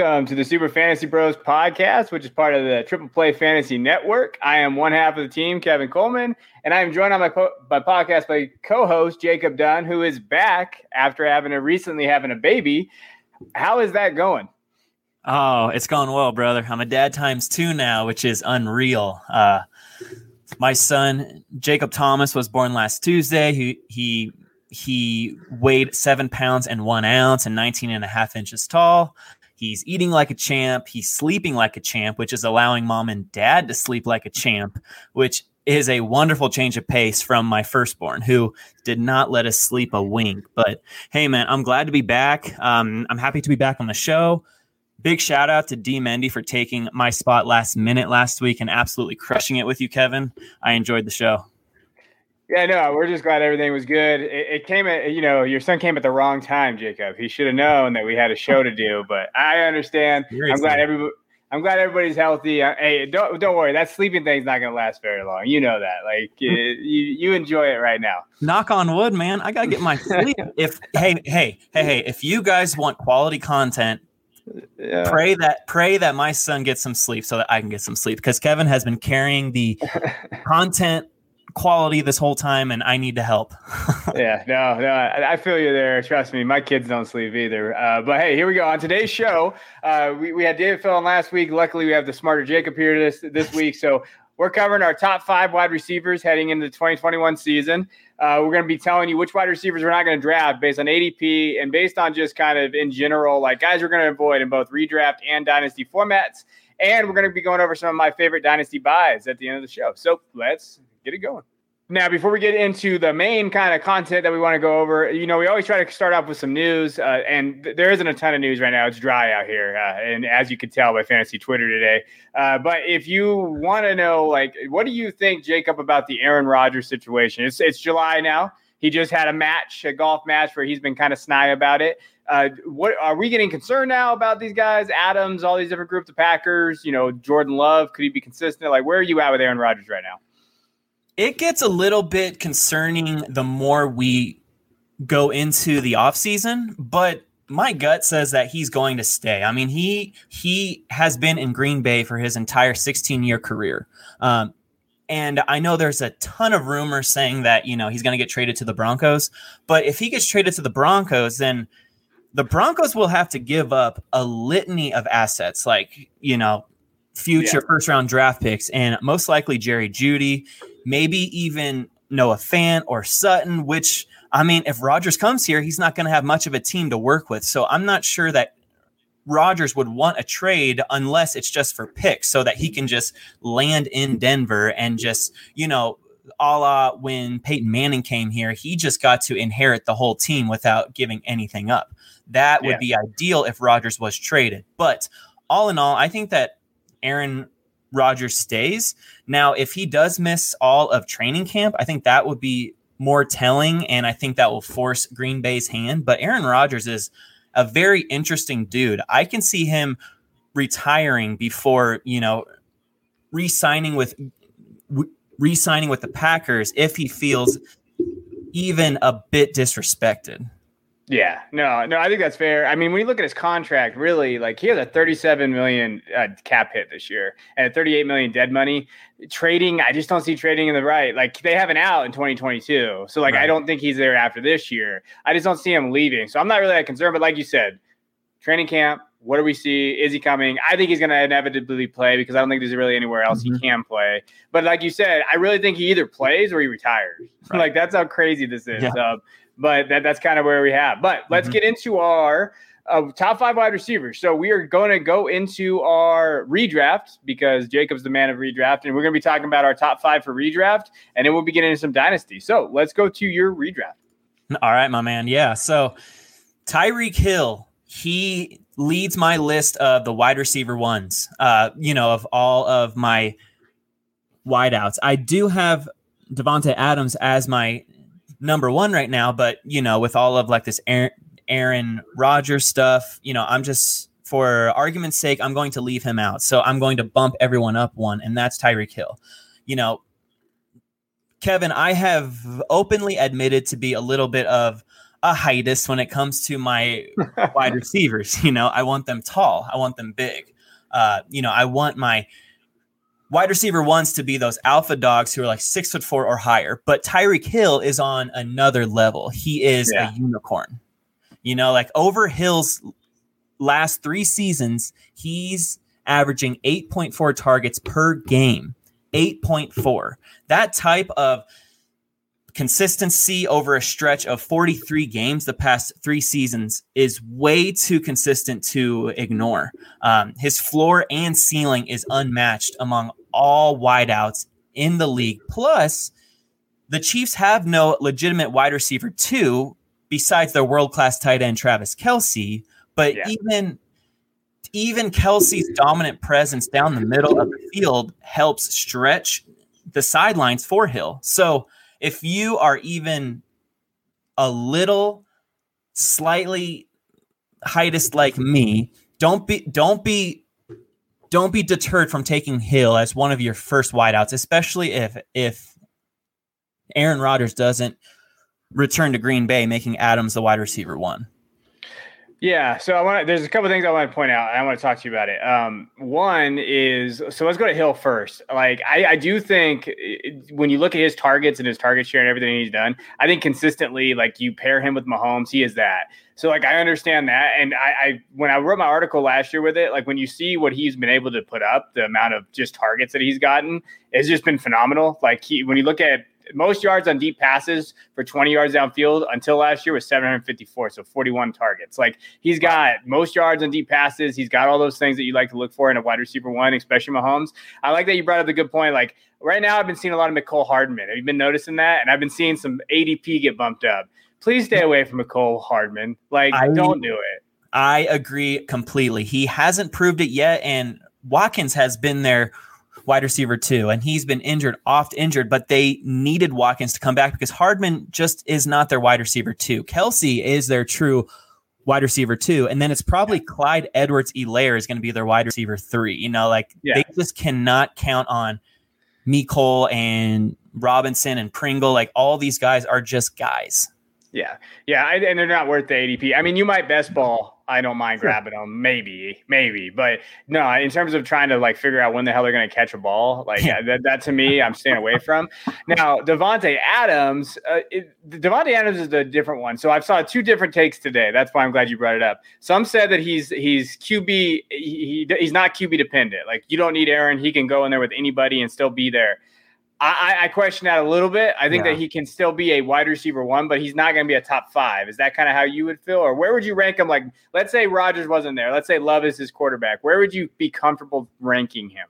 Welcome to the Super Fantasy Bros podcast, which is part of the Triple Play Fantasy Network. I am one half of the team, Kevin Coleman, and I am joined on my, po- my podcast by co-host Jacob Dunn, who is back after having a recently having a baby. How is that going? Oh, it's going well, brother. I'm a dad times two now, which is unreal. Uh, my son Jacob Thomas was born last Tuesday. He he he weighed seven pounds and one ounce and 19 and a half inches tall. He's eating like a champ. He's sleeping like a champ, which is allowing mom and dad to sleep like a champ, which is a wonderful change of pace from my firstborn, who did not let us sleep a wink. But hey, man, I'm glad to be back. Um, I'm happy to be back on the show. Big shout out to D Mendy for taking my spot last minute last week and absolutely crushing it with you, Kevin. I enjoyed the show. Yeah, no, we're just glad everything was good. It, it, came at, you know, your son came at the wrong time, Jacob. He should have known that we had a show to do, but I understand. I'm glad everybody. I'm glad everybody's healthy. Uh, hey, don't don't worry. That sleeping thing's not going to last very long. You know that. Like you, you enjoy it right now. Knock on wood, man. I got to get my sleep. if hey hey hey hey, if you guys want quality content, yeah. pray that pray that my son gets some sleep so that I can get some sleep because Kevin has been carrying the content quality this whole time and I need to help. yeah, no, no, I, I, feel you there. Trust me, my kids don't sleep either. Uh, but hey, here we go. On today's show, uh, we, we had David Phil in last week. Luckily, we have the smarter Jacob here this this week. So we're covering our top five wide receivers heading into the 2021 season. Uh, we're going to be telling you which wide receivers we're not going to draft based on ADP and based on just kind of in general, like guys we're going to avoid in both redraft and dynasty formats. And we're going to be going over some of my favorite dynasty buys at the end of the show. So let's get it going. Now, before we get into the main kind of content that we want to go over, you know, we always try to start off with some news, uh, and th- there isn't a ton of news right now. It's dry out here, uh, and as you can tell by fantasy Twitter today. Uh, but if you want to know, like, what do you think, Jacob, about the Aaron Rodgers situation? It's it's July now. He just had a match, a golf match, where he's been kind of snide about it. Uh, what are we getting concerned now about these guys? Adams, all these different groups, the Packers. You know, Jordan Love. Could he be consistent? Like, where are you at with Aaron Rodgers right now? It gets a little bit concerning the more we go into the offseason, but my gut says that he's going to stay. I mean, he he has been in Green Bay for his entire 16 year career. Um, and I know there's a ton of rumors saying that, you know, he's going to get traded to the Broncos. But if he gets traded to the Broncos, then the Broncos will have to give up a litany of assets, like, you know, future yeah. first round draft picks, and most likely Jerry Jeudy maybe even Noah Fant or Sutton, which I mean, if Rodgers comes here, he's not going to have much of a team to work with. So I'm not sure that Rodgers would want a trade unless it's just for picks so that he can just land in Denver and just, you know, a la when Peyton Manning came here, he just got to inherit the whole team without giving anything up. That would yeah. be ideal if Rodgers was traded. But all in all, I think that Aaron Rodgers stays. Now, if he does miss all of training camp, I think that would be more telling, and I think that will force Green Bay's hand. But Aaron Rodgers is a very interesting dude. I can see him retiring before you know re-signing with re-signing with the Packers if he feels even a bit disrespected. Yeah, no, no, I think that's fair. I mean, when you look at his contract, really, like he has a 37 million uh, cap hit this year and a 38 million dead money. Trading, I just don't see trading in the right. Like they have an out in 2022, so like right. I don't think he's there after this year. I just don't see him leaving, so I'm not really that concerned. But like you said, training camp. What do we see? Is he coming? I think he's going to inevitably play because I don't think there's really anywhere else mm-hmm. he can play. But like you said, I really think he either plays or he retires. Right. like that's how crazy this is. Yeah. Um, but that, that's kind of where we have. But let's mm-hmm. get into our uh, top five wide receivers. So we are going to go into our redraft because Jacob's the man of redraft, and we're going to be talking about our top five for redraft, and then we'll be getting into some dynasty. So let's go to your redraft. All right, my man. Yeah. So Tyreek Hill, he leads my list of the wide receiver ones. Uh, you know, of all of my wideouts, I do have Davante Adams as my number one right now, but you know, with all of like this Aaron, Aaron Rodgers stuff, you know, I'm just for argument's sake, I'm going to leave him out. So I'm going to bump everyone up one, and that's Tyreek Hill. You know, Kevin, I have openly admitted to be a little bit of a heightist when it comes to my wide receivers. You know, I want them tall, I want them big. Uh, you know, I want my wide receiver ones to be those alpha dogs who are like six foot four or higher. But Tyreek Hill is on another level. He is yeah. a unicorn. You know, like over Hill's last three seasons, he's averaging 8.4 targets per game. 8.4. That type of consistency over a stretch of 43 games the past three seasons is way too consistent to ignore. Um, his floor and ceiling is unmatched among all wideouts in the league. Plus, the Chiefs have no legitimate wide receiver two besides their world class tight end Travis Kelce. But yeah. even even Kelce's dominant presence down the middle of the field helps stretch the sidelines for Hill. So if you are even a little slightly heightist like me, don't be don't be don't be deterred from taking Hill as one of your first wideouts, especially if if Aaron Rodgers doesn't return to Green Bay, making Adams the wide receiver one. Yeah, so I want there's a couple things I want to point out. I want to talk to you about it. Um, one is so let's go to Hill first. Like I, I do think it, when you look at his targets and his target share and everything he's done, I think consistently like you pair him with Mahomes, he is that. So like I understand that, and I, I when I wrote my article last year with it, like when you see what he's been able to put up, the amount of just targets that he's gotten, it's just been phenomenal. Like he when you look at most yards on deep passes for 20 yards downfield until last year was 754, so 41 targets. Like he's got most yards on deep passes. He's got all those things that you like to look for in a wide receiver one, especially Mahomes. I like that you brought up a good point. Like right now, I've been seeing a lot of Mecole Hardman. Have you been noticing that? And I've been seeing some ADP get bumped up. Please stay away from Mecole Hardman. Like, I, don't do it. I agree completely. He hasn't proved it yet, and Watkins has been there wide receiver two, and he's been injured, oft injured, but they needed Watkins to come back because Hardman just is not their wide receiver two. Kelce is their true wide receiver two, and then it's probably. Clyde Edwards Helaire is going to be their wide receiver three. You know, like yeah. they just cannot count on Mecole and Robinson and Pringle. Like all these guys are just guys. Yeah, yeah, I, and they're not worth the ADP. I mean, you might best ball I don't mind grabbing them, maybe, maybe, but no. In terms of trying to like figure out when the hell they're going to catch a ball, like that, that to me, I'm staying away from. Now, Davante Adams, uh, Davante Adams is a different one. So I've saw two different takes today. That's why I'm glad you brought it up. Some said that he's he's QB, he, he he's not QB dependent. Like you don't need Aaron; he can go in there with anybody and still be there. I, I, question that a little bit. I think yeah. that he can still be a wide receiver one, but he's not going to be a top five. Is that kind of how you would feel, or where would you rank him? Like, let's say Rodgers wasn't there. Let's say Love is his quarterback. Where would you be comfortable ranking him?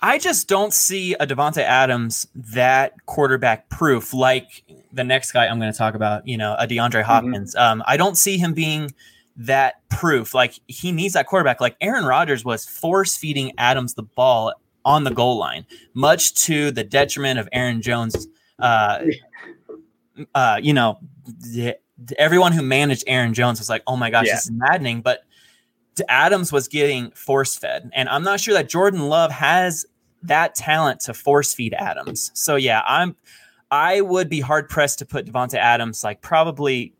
I just don't see a Davante Adams that quarterback proof like the next guy I'm going to talk about. You know, a DeAndre mm-hmm. Hopkins. Mm-hmm. Um, I don't see him being that proof. Like he needs that quarterback. Like Aaron Rodgers was force feeding Adams the ball on the goal line, much to the detriment of Aaron Jones. Uh, uh, you know, the, everyone who managed Aaron Jones was like, "Oh my gosh, yeah. this is maddening." But Adams was getting force fed, and I'm not sure that Jordan Love has that talent to force feed Adams. So yeah, I'm. I would be hard pressed to put Davante Adams like probably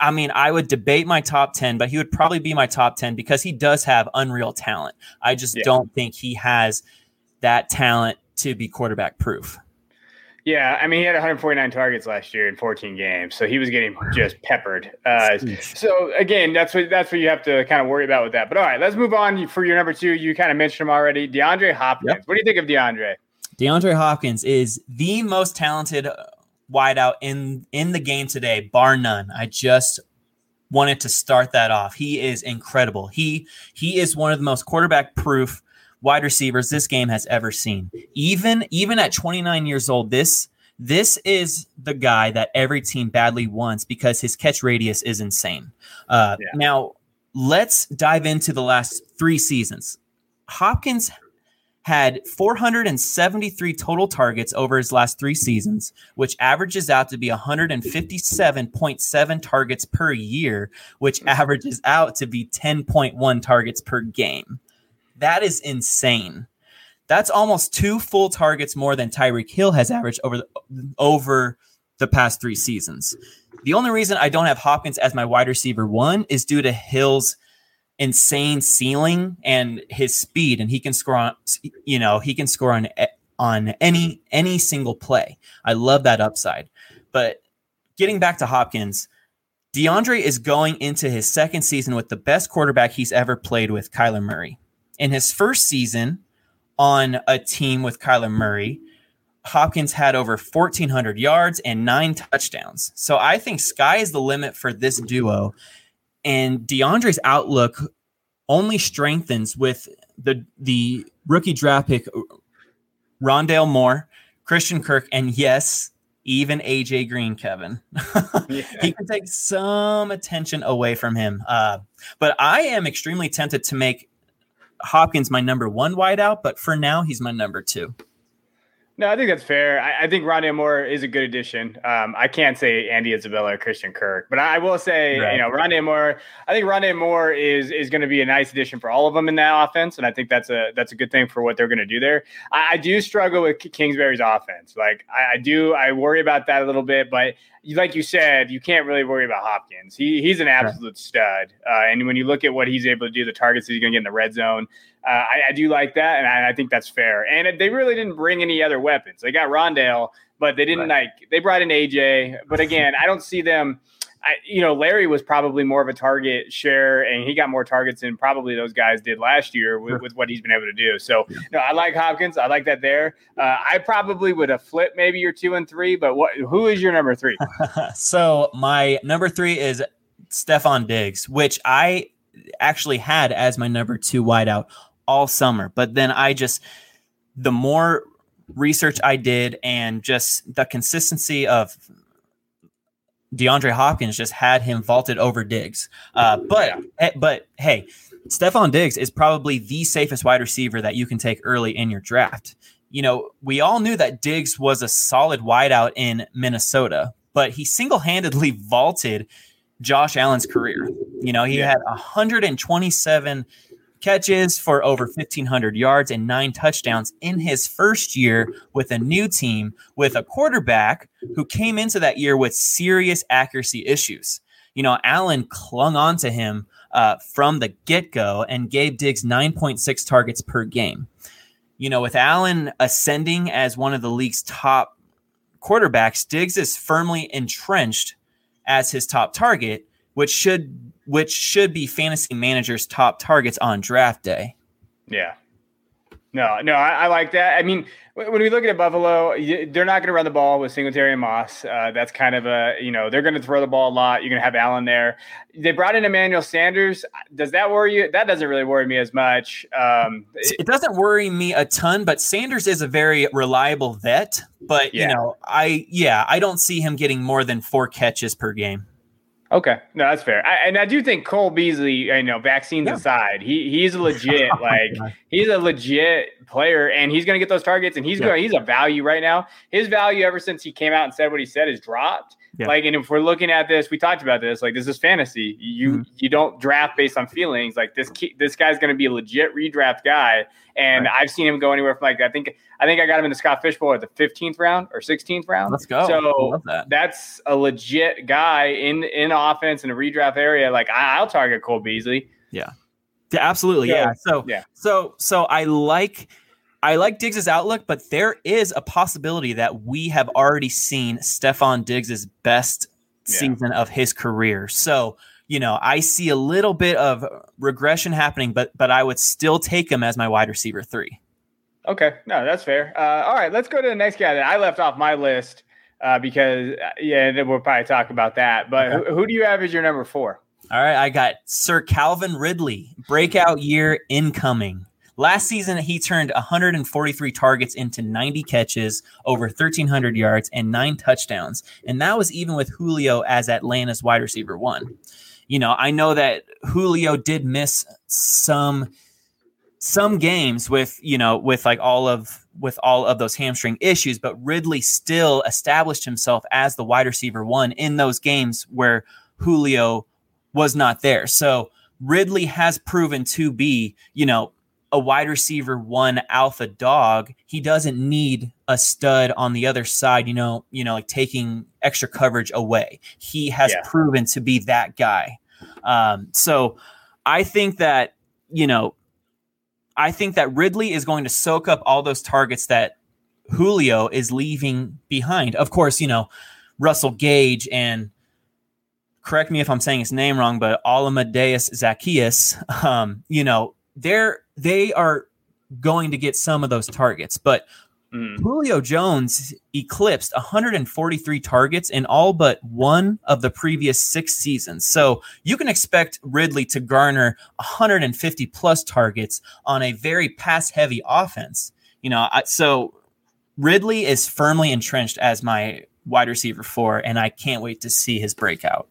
I mean, I would debate my top 10, but he would probably be my top 10 because he does have unreal talent. I just yeah. don't think he has that talent to be quarterback proof. Yeah, I mean, he had 149 targets last year in 14 games, so he was getting just peppered. Uh, so again, that's what that's what you have to kind of worry about with that. But all right, let's move on for your number two. You kind of mentioned him already, DeAndre Hopkins. Yep. What do you think of DeAndre? DeAndre Hopkins is the most talented wideout in in the game today, bar none. I just wanted to start that off. He is incredible. He he is one of the most quarterback proof wide receivers this game has ever seen. Even even at 29 years old, this this is the guy that every team badly wants because his catch radius is insane. Uh, yeah. Now let's dive into the last three seasons. Hopkins had 473 total targets over his last three seasons, which averages out to be 157.7 targets per year, which averages out to be 10.1 targets per game. That is insane. That's almost two full targets more than Tyreek Hill has averaged over the, over the past three seasons. The only reason I don't have Hopkins as my wide receiver one is due to Hill's insane ceiling and his speed, and he can score on, you know, he can score on on any any single play. I love that upside. But getting back to Hopkins, DeAndre is going into his second season with the best quarterback he's ever played with, Kyler Murray. In his first season on a team with Kyler Murray, Hopkins had over 1,400 yards and nine touchdowns. So I think sky is the limit for this duo. And DeAndre's outlook only strengthens with the the rookie draft pick Rondale Moore, Christian Kirk, and yes, even AJ Green, Kevin. yeah. He can take some attention away from him. Uh, but I am extremely tempted to make Hopkins my number one wideout, but for now, he's my number two. No, I think that's fair. I, I think Rondale Moore is a good addition. Um, I can't say Andy Isabella or Christian Kirk, but I, will say, right. you know, Rondale Moore. I think Rondale Moore is is going to be a nice addition for all of them in that offense, and I think that's a that's a good thing for what they're going to do there. I, I, do struggle with Kingsbury's offense. Like I, I do, I worry about that a little bit, but like you said, you can't really worry about Hopkins. He he's an absolute stud. Uh, and when you look at what he's able to do, the targets he's going to get in the red zone, uh, I, I, do like that, and I, I, think that's fair. And they really didn't bring any other weapons. They got Rondale, but they didn't right. like they brought in AJ. But again, I don't see them. I, you know, Larry was probably more of a target share, and he got more targets than probably those guys did last year with, with what he's been able to do. So, you know, I like Hopkins. I like that there. Uh, I probably would have flipped maybe your two and three, but what? Who is your number three? so my number three is Stefon Diggs, which I actually had as my number two wideout all summer, but then I just the more research I did and just the consistency of DeAndre Hopkins just had him vaulted over Diggs. Uh, but yeah. but hey, Stefon Diggs is probably the safest wide receiver that you can take early in your draft. You know, we all knew that Diggs was a solid wideout in Minnesota, but he single-handedly vaulted Josh Allen's career. You know, he yeah. had 127 catches for over 1,500 yards and nine touchdowns in his first year with a new team with a quarterback who came into that year with serious accuracy issues. You know, Allen clung on to him uh, from the get go and gave Diggs 9.6 targets per game. You know, with Allen ascending as one of the league's top quarterbacks, Diggs is firmly entrenched as his top target, which should which should be fantasy managers' top targets on draft day. Yeah. No, no, I, I like that. I mean, when we look at Buffalo, they're not going to run the ball with Singletary and Moss. Uh, that's kind of a, you know, they're going to throw the ball a lot. You're going to have Allen there. They brought in Emmanuel Sanders. Does that worry you? That doesn't really worry me as much. Um, it doesn't worry me a ton, but Sanders is a very reliable vet. But, yeah. you know, I, yeah, I don't see him getting more than four catches per game. Okay, no, that's fair. I, and I do think Cole Beasley, you know, vaccines yeah. aside, he he's a legit oh, like he's a legit player, and he's going to get those targets, and he's yeah. going he's a value right now. His value ever since he came out and said what he said has dropped. Yeah. Like, and if we're looking at this, we talked about this. Like, this is fantasy. You mm-hmm. you don't draft based on feelings. Like this this guy's going to be a legit redraft guy, and right. I've seen him go anywhere from like I think I think I got him in the Scott Fish Bowl at the 15th round or 16th round. Let's go. So that. that's a legit guy in in offense in a redraft area. Like I, will target Cole Beasley. Yeah. Yeah, absolutely. So, yeah. So yeah. So so I like I like Diggs's outlook, but there is a possibility that we have already seen Stefon Diggs's best yeah. season of his career. So you know, I see a little bit of regression happening, but but I would still take him as my wide receiver three. Okay, no, that's fair. Uh, all right, let's go to the next guy that I left off my list uh, because uh, yeah, we'll probably talk about that. But okay. who, who do you have as your number four? All right, I got Sir Calvin Ridley, breakout year incoming. Last season, he turned 143 targets into 90 catches, over 1,300 yards, and nine touchdowns. And that was even with Julio as Atlanta's wide receiver one you know, I know that Julio did miss some some games with, you know, with like all of with all of those hamstring issues, but Ridley still established himself as the wide receiver one in those games where Julio was not there. So Ridley has proven to be, you know, a wide receiver one alpha dog, he doesn't need a stud on the other side, you know, you know, like taking extra coverage away. He has yeah. proven to be that guy. Um, so I think that, you know, I think that Ridley is going to soak up all those targets that Julio is leaving behind. Of course, you know, Russell Gage and correct me if I'm saying his name wrong, but Olamide Zaccheaus, um, you know, they're they are going to get some of those targets, but mm. Julio Jones eclipsed 143 targets in all but one of the previous six seasons. So you can expect Ridley to garner 150 plus targets on a very pass heavy offense. You know, so Ridley is firmly entrenched as my wide receiver four, and I can't wait to see his breakout.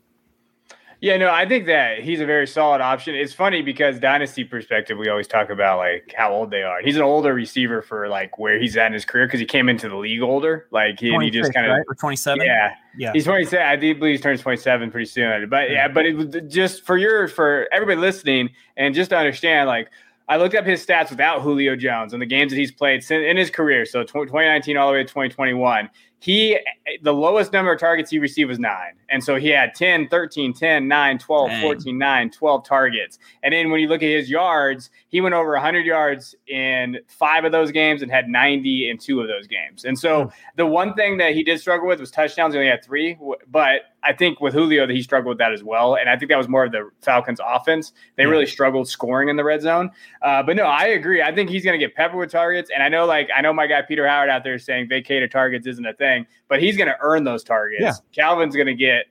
Yeah, no, I think that he's a very solid option. It's funny because dynasty perspective, we always talk about like how old they are. He's an older receiver for like where he's at in his career because he came into the league older. Like he, he just kind of twenty seven. Yeah, yeah. He's twenty seven. I do believe he's turns twenty seven pretty soon. But yeah, but it was just for your for everybody listening and just to understand, like I looked up his stats without Julio Jones and the games that he's played in his career. So 2019 all the way to 2021 he the lowest number of targets he received was nine and so he had 10 13 10 9 12 Dang. 14 9 12 targets and then when you look at his yards he went over 100 yards in five of those games and had 90 in two of those games and so hmm. the one thing that he did struggle with was touchdowns he only had three but I think with Julio that he struggled with that as well, and I think that was more of the Falcons' offense. They yeah. really struggled scoring in the red zone. Uh, but no, I agree. I think he's going to get peppered with targets, and I know like I know my guy Peter Howard out there saying vacated targets isn't a thing, but he's going to earn those targets. Yeah. Calvin's going to get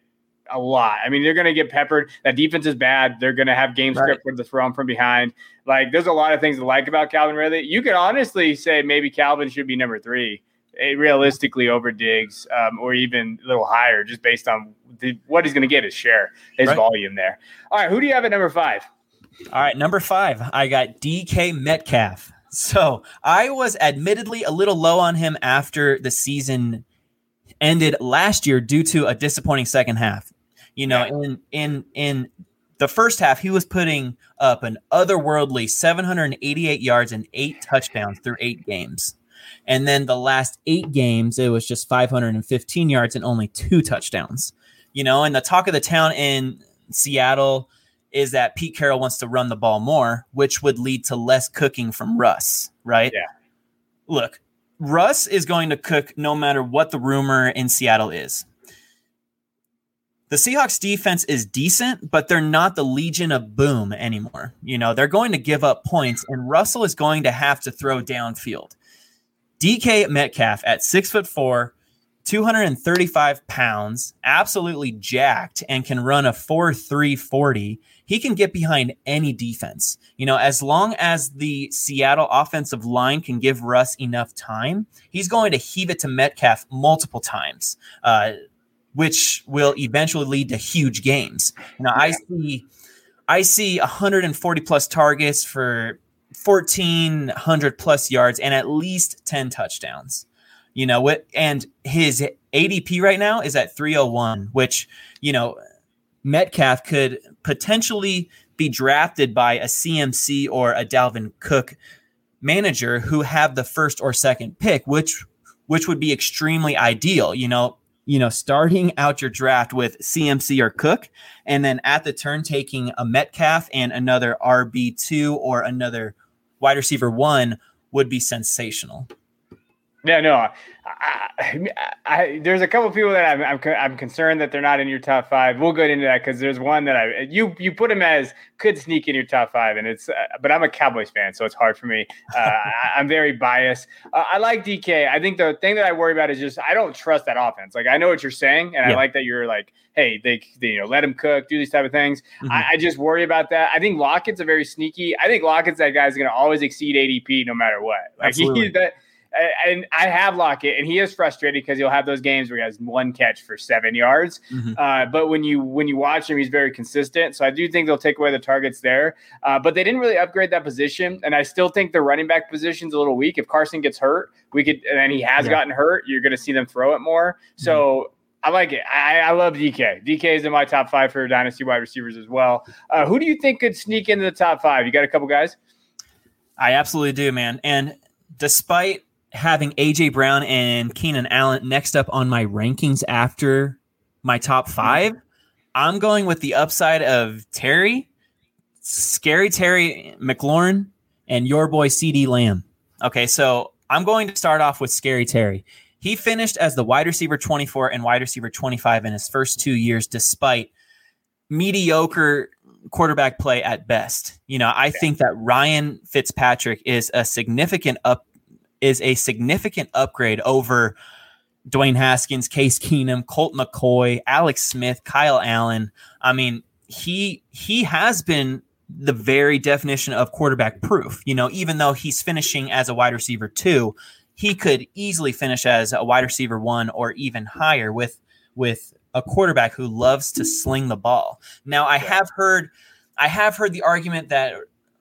a lot. I mean, they're going to get peppered. That defense is bad. They're going to have game script right. where they throw them from behind. Like, there's a lot of things to like about Calvin Ridley. You could honestly say maybe Calvin should be number three realistically over Diggs um, or even a little higher just based on the, what he's going to get his share, his right. volume there. All right, who do you have at number five? All right, number five, I got DK Metcalf. So I was admittedly a little low on him after the season ended last year due to a disappointing second half. You know, in in in the first half, he was putting up an otherworldly 788 yards and eight touchdowns through eight games. And then the last eight games, it was just 515 yards and only two touchdowns. You know, and the talk of the town in Seattle is that Pete Carroll wants to run the ball more, which would lead to less cooking from Russ, right? Yeah. Look, Russ is going to cook no matter what the rumor in Seattle is. The Seahawks defense is decent, but they're not the Legion of Boom anymore. You know, they're going to give up points, and Russell is going to have to throw downfield. DK Metcalf at six foot four, 235 pounds, absolutely jacked, and can run a 4 3 40. He can get behind any defense. You know, as long as the Seattle offensive line can give Russ enough time, he's going to heave it to Metcalf multiple times, uh, which will eventually lead to huge games. Now, I see. I see 140 plus targets for 1400 plus yards and at least 10 touchdowns. You know what? And his ADP right now is at 301, which, you know, Metcalf could potentially be drafted by a CMC or a Dalvin Cook manager who have the first or second pick, which which would be extremely ideal. You know, you know, starting out your draft with CMC or Cook, and then at the turn taking a Metcalf and another RB two or another wide receiver one would be sensational. Yeah, no, I, I, I, there's a couple people that I'm, I'm, I'm concerned that they're not in your top five. We'll get into that because there's one that I you you put him as could sneak in your top five, and it's uh, but I'm a Cowboys fan, so it's hard for me. Uh, I, am very biased. Uh, I like DK. I think the thing that I worry about is just I don't trust that offense. Like I know what you're saying, and yeah. I like that you're like, hey, they, they, you know let him cook, do these type of things. Mm-hmm. I, I, just worry about that. I think Lockett's a very sneaky. I think Lockett's that guy's going to always exceed ADP no matter what. Like Absolutely. he that and I have Lockett, and he is frustrated because he'll have those games where he has one catch for seven yards. Mm-hmm. Uh, but when you when you watch him, he's very consistent. So I do think they'll take away the targets there. Uh, but they didn't really upgrade that position, and I still think the running back position's a little weak. If Carson gets hurt, we could, and he has yeah. gotten hurt, you're going to see them throw it more. So. Mm-hmm. I like it. I, I, love DK. DK is in my top five for dynasty wide receivers as well. Uh, who do you think could sneak into the top five? You got a couple guys? I absolutely do, man. And despite having AJ Brown and Keenan Allen next up on my rankings after my top mm-hmm. 5 i I'm going with the upside of Terry, Scary Terry McLaurin, and your boy CeeDee Lamb. Okay, so I'm going to start off with Scary Terry. He finished as the wide receiver 24 and wide receiver 25 in his first two years, despite mediocre quarterback play at best. You know, I think that Ryan Fitzpatrick is a significant up is a significant upgrade over Dwayne Haskins, Case Keenum, Colt McCoy, Alex Smith, Kyle Allen. I mean, he he has been the very definition of quarterback proof. You know, even though he's finishing as a wide receiver two, he could easily finish as a wide receiver one or even higher with with a quarterback who loves to sling the ball. Now, I have heard I have heard the argument that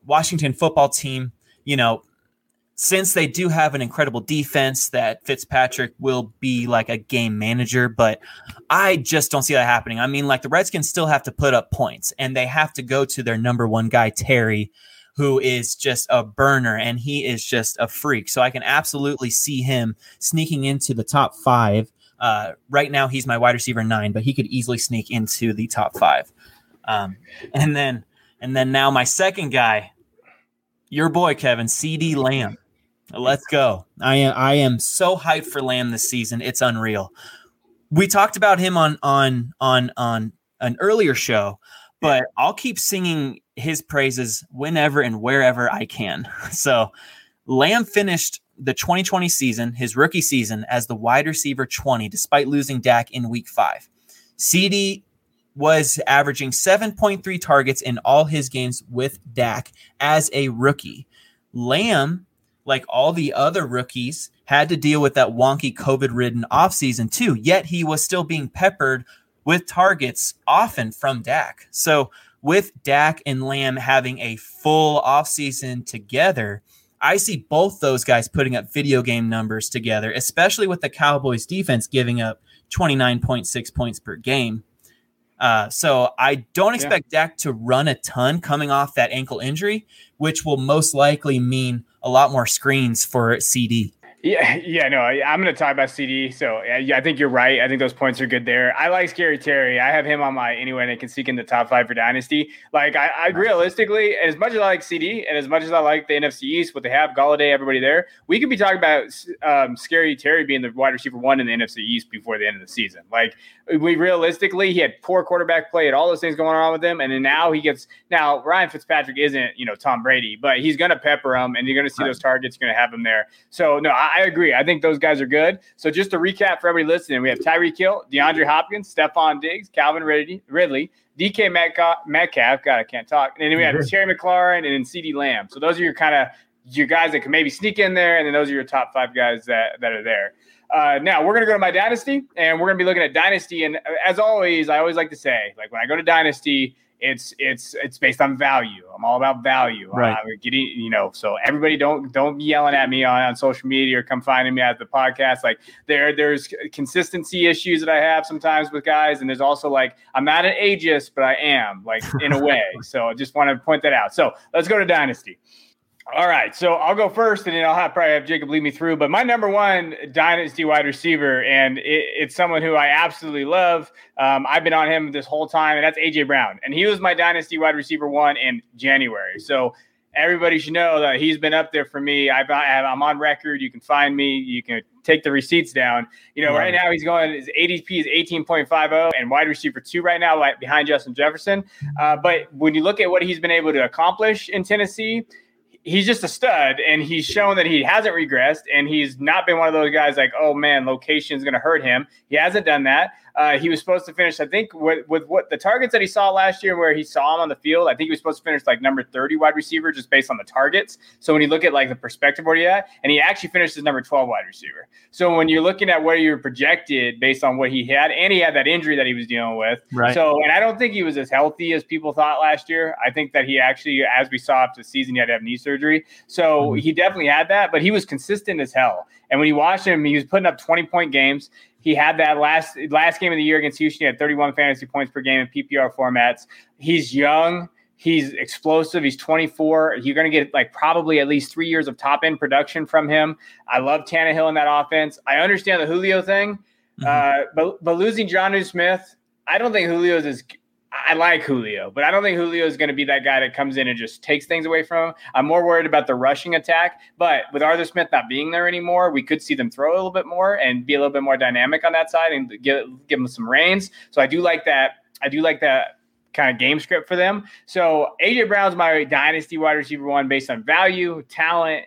Washington football team, you know, since they do have an incredible defense, that Fitzpatrick will be like a game manager, but I just don't see that happening. I mean, like the Redskins still have to put up points and they have to go to their number one guy, Terry, who is just a burner and he is just a freak. So I can absolutely see him sneaking into the top five. Uh, right now, he's my wide receiver nine, but he could easily sneak into the top five. Um, and then, and then now my second guy, your boy Kevin CeeDee Lamb. Let's go. I am I am so hyped for Lamb this season. It's unreal. We talked about him on on on on an earlier show, but I'll keep singing his praises whenever and wherever I can. So, Lamb finished the 2020 season, his rookie season, as the wide receiver 20, despite losing Dak in week five. CeeDee was averaging 7.3 targets in all his games with Dak as a rookie. Lamb like all the other rookies, had to deal with that wonky COVID ridden offseason too. Yet he was still being peppered with targets often from Dak. So with Dak and Lamb having a full offseason together, I see both those guys putting up video game numbers together, especially with the Cowboys defense giving up 29.6 points per game. Uh, so I don't expect yeah. Dak to run a ton coming off that ankle injury, which will most likely mean a lot more screens for CeeDee. Yeah, yeah, no, I'm going to talk about CeeDee. So yeah, I think you're right. I think those points are good there. I like Scary Terry. I have him on my anyway, and I can seek in the top five for Dynasty. Like I, I realistically, as much as I like CeeDee and as much as I like the NFC East, what they have, Golladay, everybody there, we could be talking about um, Scary Terry being the wide receiver one in the NFC East before the end of the season. Like we realistically, he had poor quarterback play, had all those things going on with him, and then now he gets now Ryan Fitzpatrick isn't you know Tom Brady, but he's going to pepper him, and you're going to see right. those targets, you're going to have him there. So no, I, I, agree. I think those guys are good. So just to recap for everybody listening, we have Tyreek Hill, DeAndre Hopkins, Stefon Diggs, Calvin Ridley, Ridley DK Metcalf, Metcalf. God, I can't talk. And then we have mm-hmm. Terry McLaurin and then CeeDee Lamb. So those are your kind of your guys that can maybe sneak in there, and then those are your top five guys that that are there. Uh, now we're gonna go to my dynasty, and we're gonna be looking at dynasty. And as always, I always like to say, like when I go to dynasty, it's it's it's based on value. I'm all about value. Right. Uh, getting you know, so everybody don't don't be yelling at me on, on social media or come finding me at the podcast. Like there there's consistency issues that I have sometimes with guys, and there's also like I'm not an ageist, but I am like in a way. so I just want to point that out. So let's go to dynasty. All right, so I'll go first, and then I'll have, probably have Jacob lead me through. But my number one dynasty wide receiver, and it, it's someone who I absolutely love. Um, I've been on him this whole time, and that's AJ Brown, and he was my dynasty wide receiver one in January. So everybody should know that he's been up there for me. I've, I'm on record. You can find me. You can take the receipts down. You know, right, right now he's going. His ADP is 18.50 and wide receiver two right now, like behind Justin Jefferson. Uh, but when you look at what he's been able to accomplish in Tennessee he's just a stud and he's shown that he hasn't regressed and he's not been one of those guys like oh man location is going to hurt him. He hasn't done that uh, he was supposed to finish, I think, with, with what the targets that he saw last year, where he saw him on the field. I think he was supposed to finish like number 30 wide receiver just based on the targets. So when you look at like the perspective where he at, and he actually finished as number 12 wide receiver. So when you're looking at where you're projected based on what he had, and he had that injury that he was dealing with. Right. So, and I don't think he was as healthy as people thought last year. I think that he actually, as we saw after the season, he had to have knee surgery. So mm-hmm. he definitely had that, but he was consistent as hell. And when you watch him, he was putting up 20 point games. He had that last last game of the year against Houston. He had 31 fantasy points per game in PPR formats. He's young. He's explosive. He's 24. You're going to get like probably at least three years of top end production from him. I love Tannehill in that offense. I understand the Julio thing, mm-hmm. uh, but but losing Jonnu Smith, I don't think Julio's is. I like Julio, but I don't think Julio is going to be that guy that comes in and just takes things away from him. I'm more worried about the rushing attack. But with Arthur Smith not being there anymore, we could see them throw a little bit more and be a little bit more dynamic on that side and give give them some reins. So I do like that. I do like that kind of game script for them. So AJ Brown's my dynasty wide receiver one based on value, talent,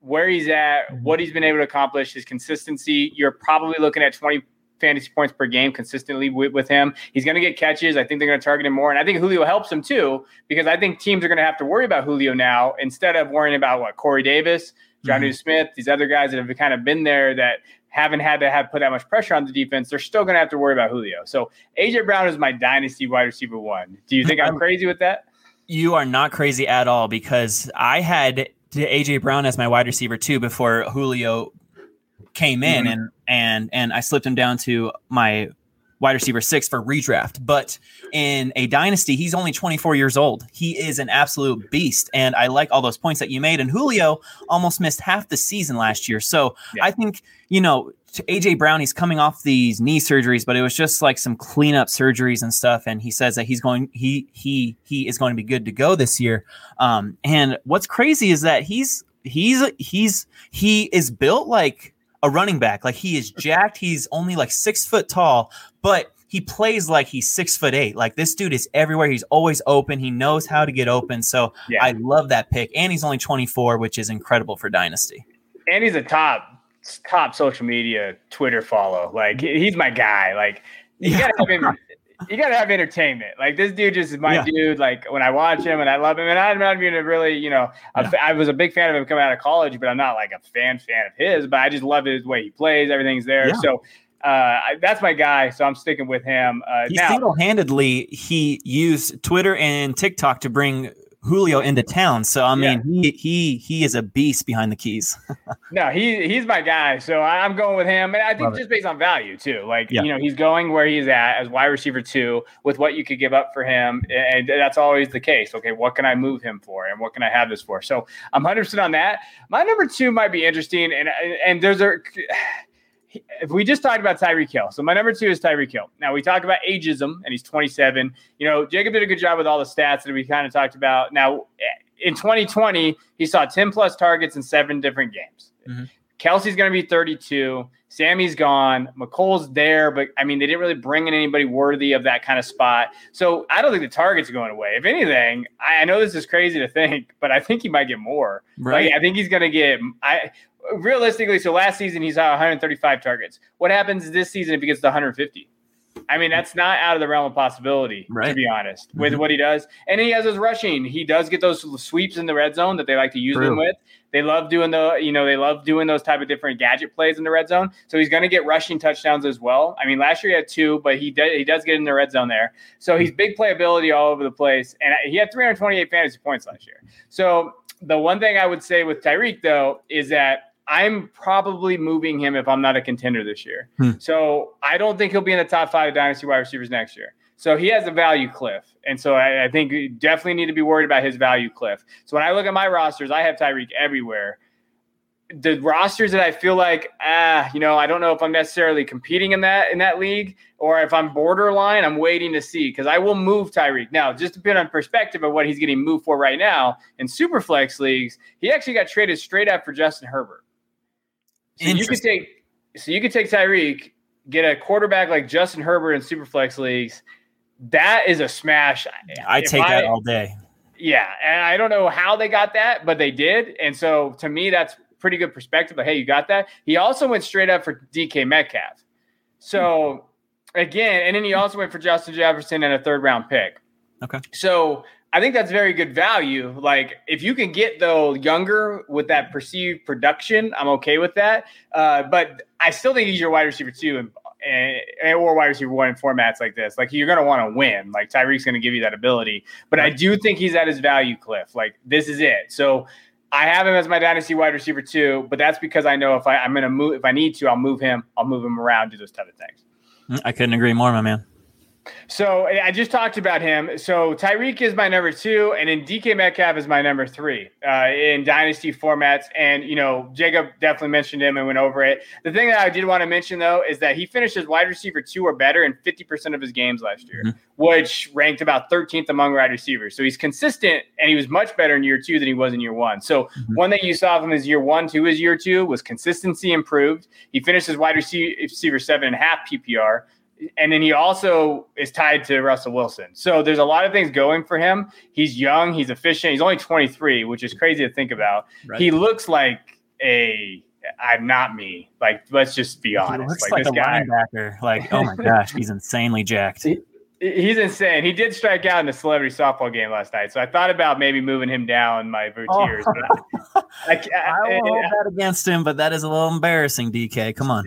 where he's at, mm-hmm. what he's been able to accomplish, his consistency. You're probably looking at 20 fantasy points per game consistently with, with him. He's going to get catches. I think they're going to target him more. And I think Julio helps him too, because I think teams are going to have to worry about Julio now instead of worrying about what Corey Davis, Jonnu mm-hmm. Smith, these other guys that have kind of been there that haven't had to have put that much pressure on the defense, they're still going to have to worry about Julio. So AJ Brown is my dynasty wide receiver one. Do you think I'm crazy with that? You are not crazy at all because I had AJ Brown as my wide receiver too before Julio came in mm-hmm. and and and I slipped him down to my wide receiver six for redraft. But in a dynasty, he's only 24 years old. He is an absolute beast. And I like all those points that you made. And Julio almost missed half the season last year. So yeah. I think, you know, to AJ Brown, he's coming off these knee surgeries, but it was just like some cleanup surgeries and stuff. And he says that he's going, he he he is going to be good to go this year. Um, and what's crazy is that he's he's he's he is built like a running back. Like he is jacked. He's only like six foot tall, but he plays like he's six foot eight. Like this dude is everywhere. He's always open. He knows how to get open. So yeah. I love that pick. And he's only 24, which is incredible for Dynasty. And he's a top top social media Twitter follow. Like he's my guy. Like you yeah. gotta have him you gotta have entertainment. Like this dude just is my yeah. dude. Like when I watch him and I love him, and I'm not even really, you know, yeah. I was a big fan of him coming out of college, but I'm not like a fan fan of his. But I just love his way he plays. Everything's there. Yeah. So uh, that's my guy, so I'm sticking with him. Uh, he single-handedly he used Twitter and TikTok to bring Julio into town. So I mean, yeah. he he he is a beast behind the keys. no, he he's my guy. So I'm going with him, and I think Love just it. based on value too. Like yeah. you know, he's going where he's at as wide receiver two with what you could give up for him, and that's always the case. Okay, what can I move him for, and what can I have this for? So I'm 100 percent on that. My number two might be interesting, and and there's a if we just talked about Tyreek Hill, so my number two is Tyreek Hill. Now we talk about ageism, and he's 27. You know, Jacob did a good job with all the stats that we kind of talked about. Now, in 2020, he saw 10 plus targets in seven different games. Mm-hmm. Kelce's going to be 32. Sammy's gone. Mecole's there, but I mean, they didn't really bring in anybody worthy of that kind of spot. So I don't think the target's going away. If anything, I, I know this is crazy to think, but I think he might get more. Right. Like, I think he's going to get. I realistically, so last season he saw 135 targets. What happens this season if he gets to 150? I mean, that's not out of the realm of possibility, right. to be honest, with mm-hmm. what he does. And he has his rushing. He does get those sweeps in the red zone that they like to use True. him with. They love doing the, you know, they love doing those type of different gadget plays in the red zone. So he's going to get rushing touchdowns as well. I mean, last year he had two, but he does he does get in the red zone there. So he's big playability all over the place, and he had 328 fantasy points last year. So the one thing I would say with Tyreek though is that I'm probably moving him if I'm not a contender this year. Hmm. So I don't think he'll be in the top five of dynasty wide receivers next year. So he has a value cliff. And so I, I think we definitely need to be worried about his value cliff. So when I look at my rosters, I have Tyreek everywhere. The rosters that I feel like, ah, you know, I don't know if I'm necessarily competing in that in that league or if I'm borderline, I'm waiting to see because I will move Tyreek. Now, just to put on perspective of what he's getting moved for right now in super flex leagues, he actually got traded straight after Justin Herbert. So you could take so you could take Tyreek, get a quarterback like Justin Herbert in Superflex leagues. That is a smash. I take I, that all day. Yeah, and I don't know how they got that, but they did. And so to me, that's pretty good perspective. But hey, you got that. He also went straight up for DK Metcalf. So again, and then he also went for Justin Jefferson and a third round pick. Okay. So I think that's very good value. Like if you can get though younger with that perceived production, I'm okay with that. Uh, but I still think he's your wide receiver too, and, and or wide receiver one in formats like this. Like you're gonna want to win. Like Tyreek's gonna give you that ability. But I do think he's at his value cliff. Like this is it. So I have him as my dynasty wide receiver too. But that's because I know if I, I'm gonna move, if I need to, I'll move him. I'll move him around, do those type of things. Mm, I couldn't agree more, my man. So I just talked about him. So Tyreek is my number two, and then DK Metcalf is my number three uh, in dynasty formats. And you know, Jacob definitely mentioned him and went over it. The thing that I did want to mention though is that he finished as wide receiver two or better in 50% of his games last year, mm-hmm. which ranked about 13th among wide receivers. So he's consistent, and he was much better in year two than he was in year one. So mm-hmm. one thing you saw from his year one to his year two was consistency improved. He finished as wide receiver seven and a half PPR and then he also is tied to Russell Wilson. So there's a lot of things going for him. He's young, he's efficient. He's only 23, which is crazy to think about. Right. He looks like a I'm not me. Like, let's just be honest. He looks like, like a guy, linebacker. Like, oh my gosh, he's insanely jacked. He's insane. He did strike out in the celebrity softball game last night, so I thought about maybe moving him down my tiers. Oh. I, I, I, will hold that against him, but that is a little embarrassing. DK, come on,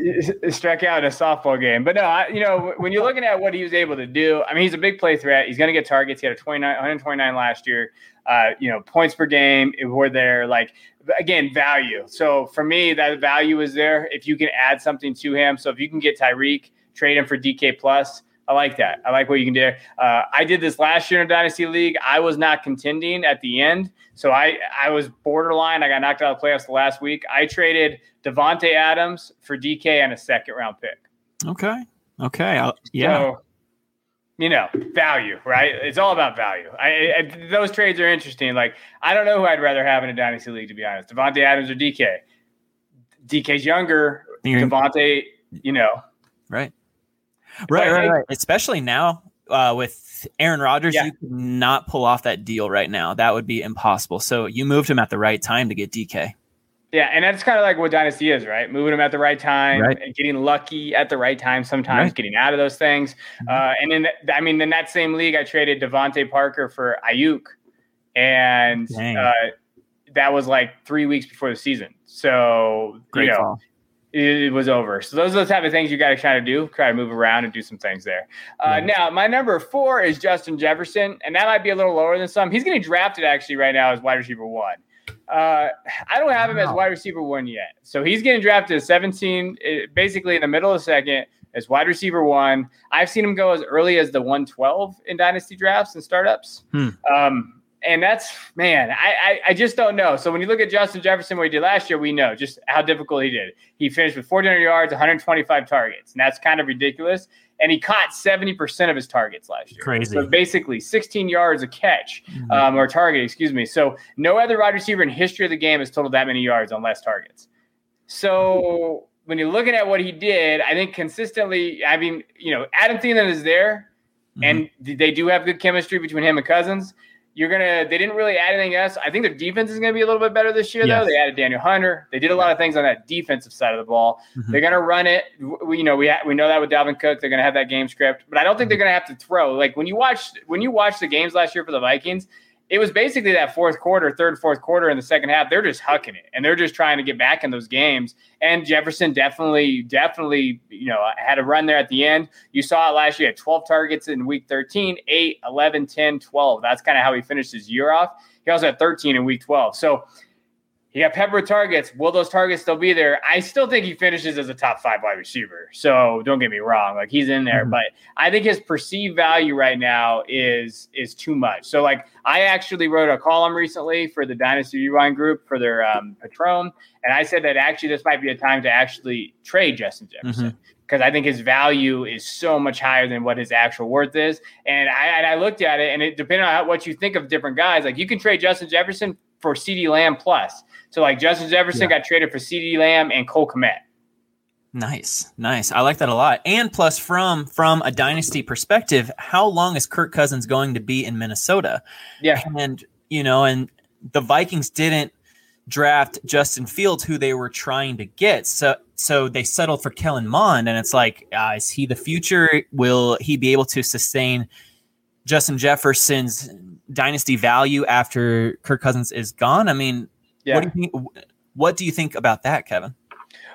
struck out in a softball game. But no, I, you know when you're looking at what he was able to do, I mean, he's a big play threat. He's going to get targets. He had a 29, 129 last year. Uh, you know, points per game were there. Like again, value. So for me, that value is there. If you can add something to him, so if you can get Tyreek, trade him for DK plus I like that. I like what you can do. Uh, I did this last year in a dynasty league. I was not contending at the end, so I I was borderline. I got knocked out of the playoffs the last week. I traded Davante Adams for DK and a second round pick. Okay. Okay. I'll, yeah. So, you know, value, right? It's all about value. I, I, those trades are interesting. Like, I don't know who I'd rather have in a dynasty league, to be honest. Davante Adams or DK. DK's younger. Davante, you know, right. Right, right, right. Especially now uh, with Aaron Rodgers, yeah. you could not pull off that deal right now. That would be impossible. So you moved him at the right time to get DK. Yeah, and that's kind of like what dynasty is, right? Moving him at the right time right. and getting lucky at the right time. Sometimes right. getting out of those things. Mm-hmm. Uh, and then, I mean, in that same league, I traded DeVante Parker for Aiyuk, and uh, that was like three weeks before the season. So Great you know, call it was over. So those are the type of things you got to try to do, try to move around and do some things there. Uh, Now, my number four is Justin Jefferson, and that might be a little lower than some. He's getting drafted actually right now as wide receiver one. Uh, I don't have him wow. as wide receiver one yet. So he's getting drafted at 17, eh, basically in the middle of the second as wide receiver one. I've seen him go as early as the 112 in dynasty drafts and startups. Hmm. Um, and that's man, I, I, I just don't know. So when you look at Justin Jefferson, what he did last year, we know just how difficult he did. He finished with 400 yards, 125 targets, and that's kind of ridiculous. And he caught 70% of his targets last year. Crazy. So basically, 16 yards a catch mm-hmm. um, or target, excuse me. So no other wide receiver in history of the game has totaled that many yards on less targets. So when you're looking at what he did, I think consistently, I mean, you know, Adam Thielen is there, mm-hmm. and they do have good chemistry between him and Cousins. You're gonna. They didn't really add anything else. I think their defense is gonna be a little bit better this year, yes. though. They added Danielle Hunter. They did a lot of things on that defensive side of the ball. Mm-hmm. They're gonna run it. We, you know, we ha- we know that with Dalvin Cook. They're gonna have that game script, but I don't think they're gonna have to throw. Like when you watch when you watch the games last year for the Vikings, it was basically that fourth quarter, third, fourth quarter in the second half. They're just hucking it and they're just trying to get back in those games. And Jefferson definitely, definitely, you know, had a run there at the end. You saw it last year at 12 targets in week 13, 8, 11, 10, 12. That's kind of how he finished his year off. He also had 13 in week 12. So he got pepper targets. Will those targets still be there? I still think he finishes as a top five wide receiver. So don't get me wrong, like he's in there, mm-hmm. but I think his perceived value right now is is too much. So like I actually wrote a column recently for the Dynasty Rewind group for their um, Patreon, and I said that actually this might be a time to actually trade Justin Jefferson. Because mm-hmm. I think his value is so much higher than what his actual worth is, and I, and I looked at it, and it depending on what you think of different guys, like you can trade Justin Jefferson for CeeDee Lamb plus. So like Justin Jefferson yeah. got traded for CeeDee Lamb and Cole Kmet. Nice, nice. I like that a lot. And plus, from from a dynasty perspective, how long is Kirk Cousins going to be in Minnesota? Yeah, and you know, and the Vikings didn't draft Justin Fields, who they were trying to get. So so they settled for Kellen Mond, and it's like, uh, is he the future? Will he be able to sustain Justin Jefferson's dynasty value after Kirk Cousins is gone? I mean, yeah. what do you think? What do you think about that, Kevin?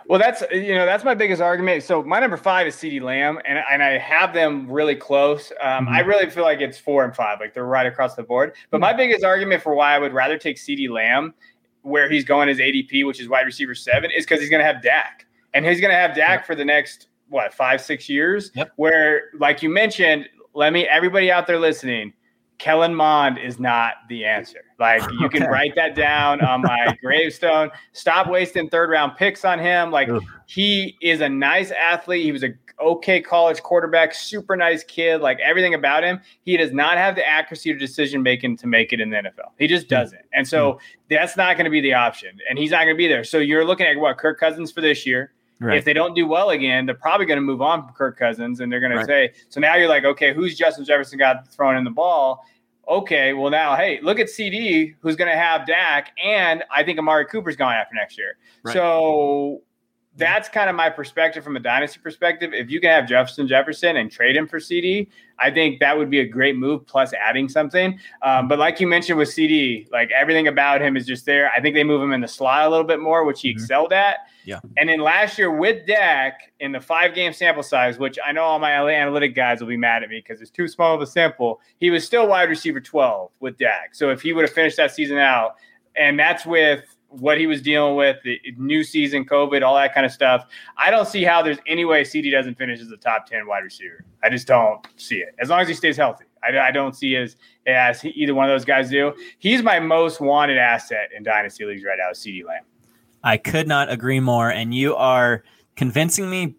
Well, that's you know that's my biggest argument. So my number five is CeeDee Lamb, and and I have them really close. Um, mm-hmm. I really feel like it's four and five, like they're right across the board. But my biggest argument for why I would rather take CeeDee Lamb, where he's going as ADP, which is wide receiver seven, is because he's going to have Dak, and he's going to have Dak for the next what five six years. Yep. Where, like you mentioned, let me everybody out there listening. Kellen Mond is not the answer. Like you okay. can write that down on my gravestone. Stop wasting third round picks on him. Like Ugh. he is a nice athlete. He was a okay college quarterback, super nice kid, like everything about him. He does not have the accuracy or decision making to make it in the NFL. He just hmm. doesn't. And so mm that's not going to be the option. And he's not going to be there. So you're looking at what Kirk Cousins for this year. Right. If they don't do well again, they're probably going to move on from Kirk Cousins and they're going right. to say, so now you're like, okay, who's Justin Jefferson got thrown in the ball? Okay, well now, hey, look at CeeDee, who's going to have Dak, and I think Amari Cooper's going after next year. Right. So that's kind of my perspective from a dynasty perspective. If you can have Jefferson Jefferson and trade him for CeeDee, I think that would be a great move. Plus adding something. Um, but like you mentioned with CeeDee, like everything about him is just there. I think they move him in the slot a little bit more, which he mm-hmm. excelled at. Yeah. And then last year with Dak in the five game sample size, which I know all my analytic guys will be mad at me because it's too small of a sample. He was still wide receiver 12 with Dak. So if he would have finished that season out, and that's with what he was dealing with, the new season, COVID, all that kind of stuff. I don't see how there's any way CeeDee doesn't finish as a top 10 wide receiver. I just don't see it. As long as he stays healthy. I, I don't see as as either one of those guys do. He's my most wanted asset in dynasty leagues right now, CeeDee Lamb. I could not agree more. And you are convincing me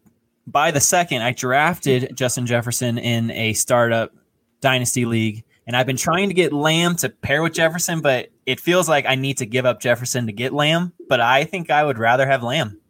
by the second. I drafted Justin Jefferson in a startup dynasty league and I've been trying to get Lamb to pair with Jefferson, but it feels like I need to give up Jefferson to get Lamb. But I think I would rather have Lamb.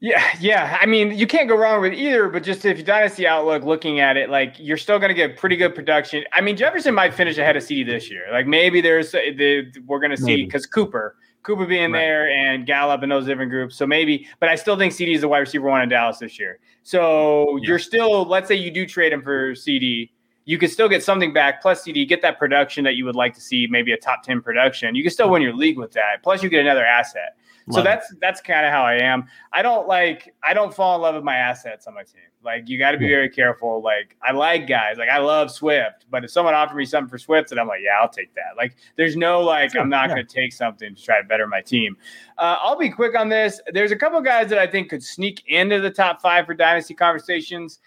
Yeah, yeah. I mean, you can't go wrong with either, but just if you dynasty outlook, looking at it, like you're still going to get pretty good production. I mean, Jefferson might finish ahead of CeeDee this year. Like maybe there's the we're going to see because Cooper, Cooper being right. there and Gallup and those different groups. So maybe, but I still think CeeDee is the wide receiver one in Dallas this year. So yeah. you're still, let's say you do trade him for CeeDee you could still get something back. Plus, CeeDee get that production that you would like to see, maybe a top ten production. You can still win your league with that. Plus, you get another asset. Love so that's it. that's kind of how I am. I don't like I don't fall in love with my assets on my team. Like you got to be very careful. Like I like guys, like I love Swift, but if someone offered me something for Swift, and I'm like, yeah, I'll take that. Like there's no like I'm not yeah. going to take something to try to better my team. Uh, I'll be quick on this. There's a couple guys that I think could sneak into the top five for dynasty conversations.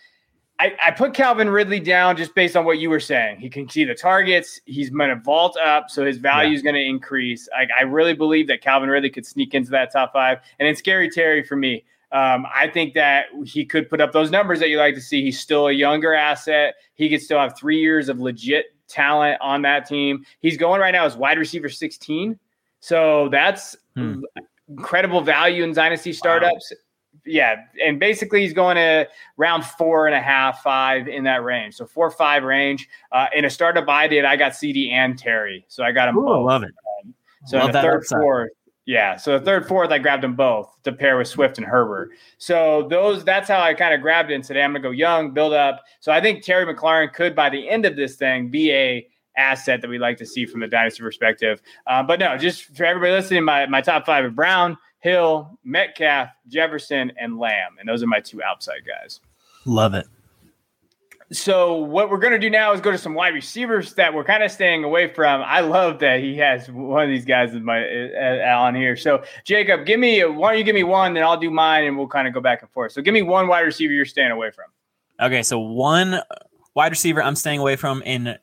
I, I, put Calvin Ridley down just based on what you were saying. He can see the targets. He's going to vault up, so his value yeah. is going to increase. I, I, really believe that Calvin Ridley could sneak into that top five. And then Scary Terry for me. Um, I think that he could put up those numbers that you like to see. He's still a younger asset. He could still have three years of legit talent on that team. He's going right now as wide receiver 16. So that's hmm. incredible value in dynasty startups. Wow yeah, and basically he's going to round four and a half, five in that range. So four five range. Uh, in a startup I did, I got CeeDee and Terry, so I got them Ooh, both. Love it. Um, so love the third, upside. fourth, yeah. So the third, fourth, I grabbed them both to pair with Swift and Herbert. So those, that's how I kind of grabbed it and said, hey, I'm gonna go young, build up. So I think Terry McLaurin could, by the end of this thing, be a asset that we like to see from the dynasty perspective. Uh, but no, just for everybody listening, my my top five are Brown, Hill, Metcalf, Jefferson, and Lamb. And those are my two outside guys. Love it. So what we're going to do now is go to some wide receivers that we're kind of staying away from. I love that he has one of these guys in my uh, on here. So Jacob, give me why don't you give me one, then I'll do mine, and we'll kind of go back and forth. So give me one wide receiver you're staying away from. Okay, so one wide receiver I'm staying away from in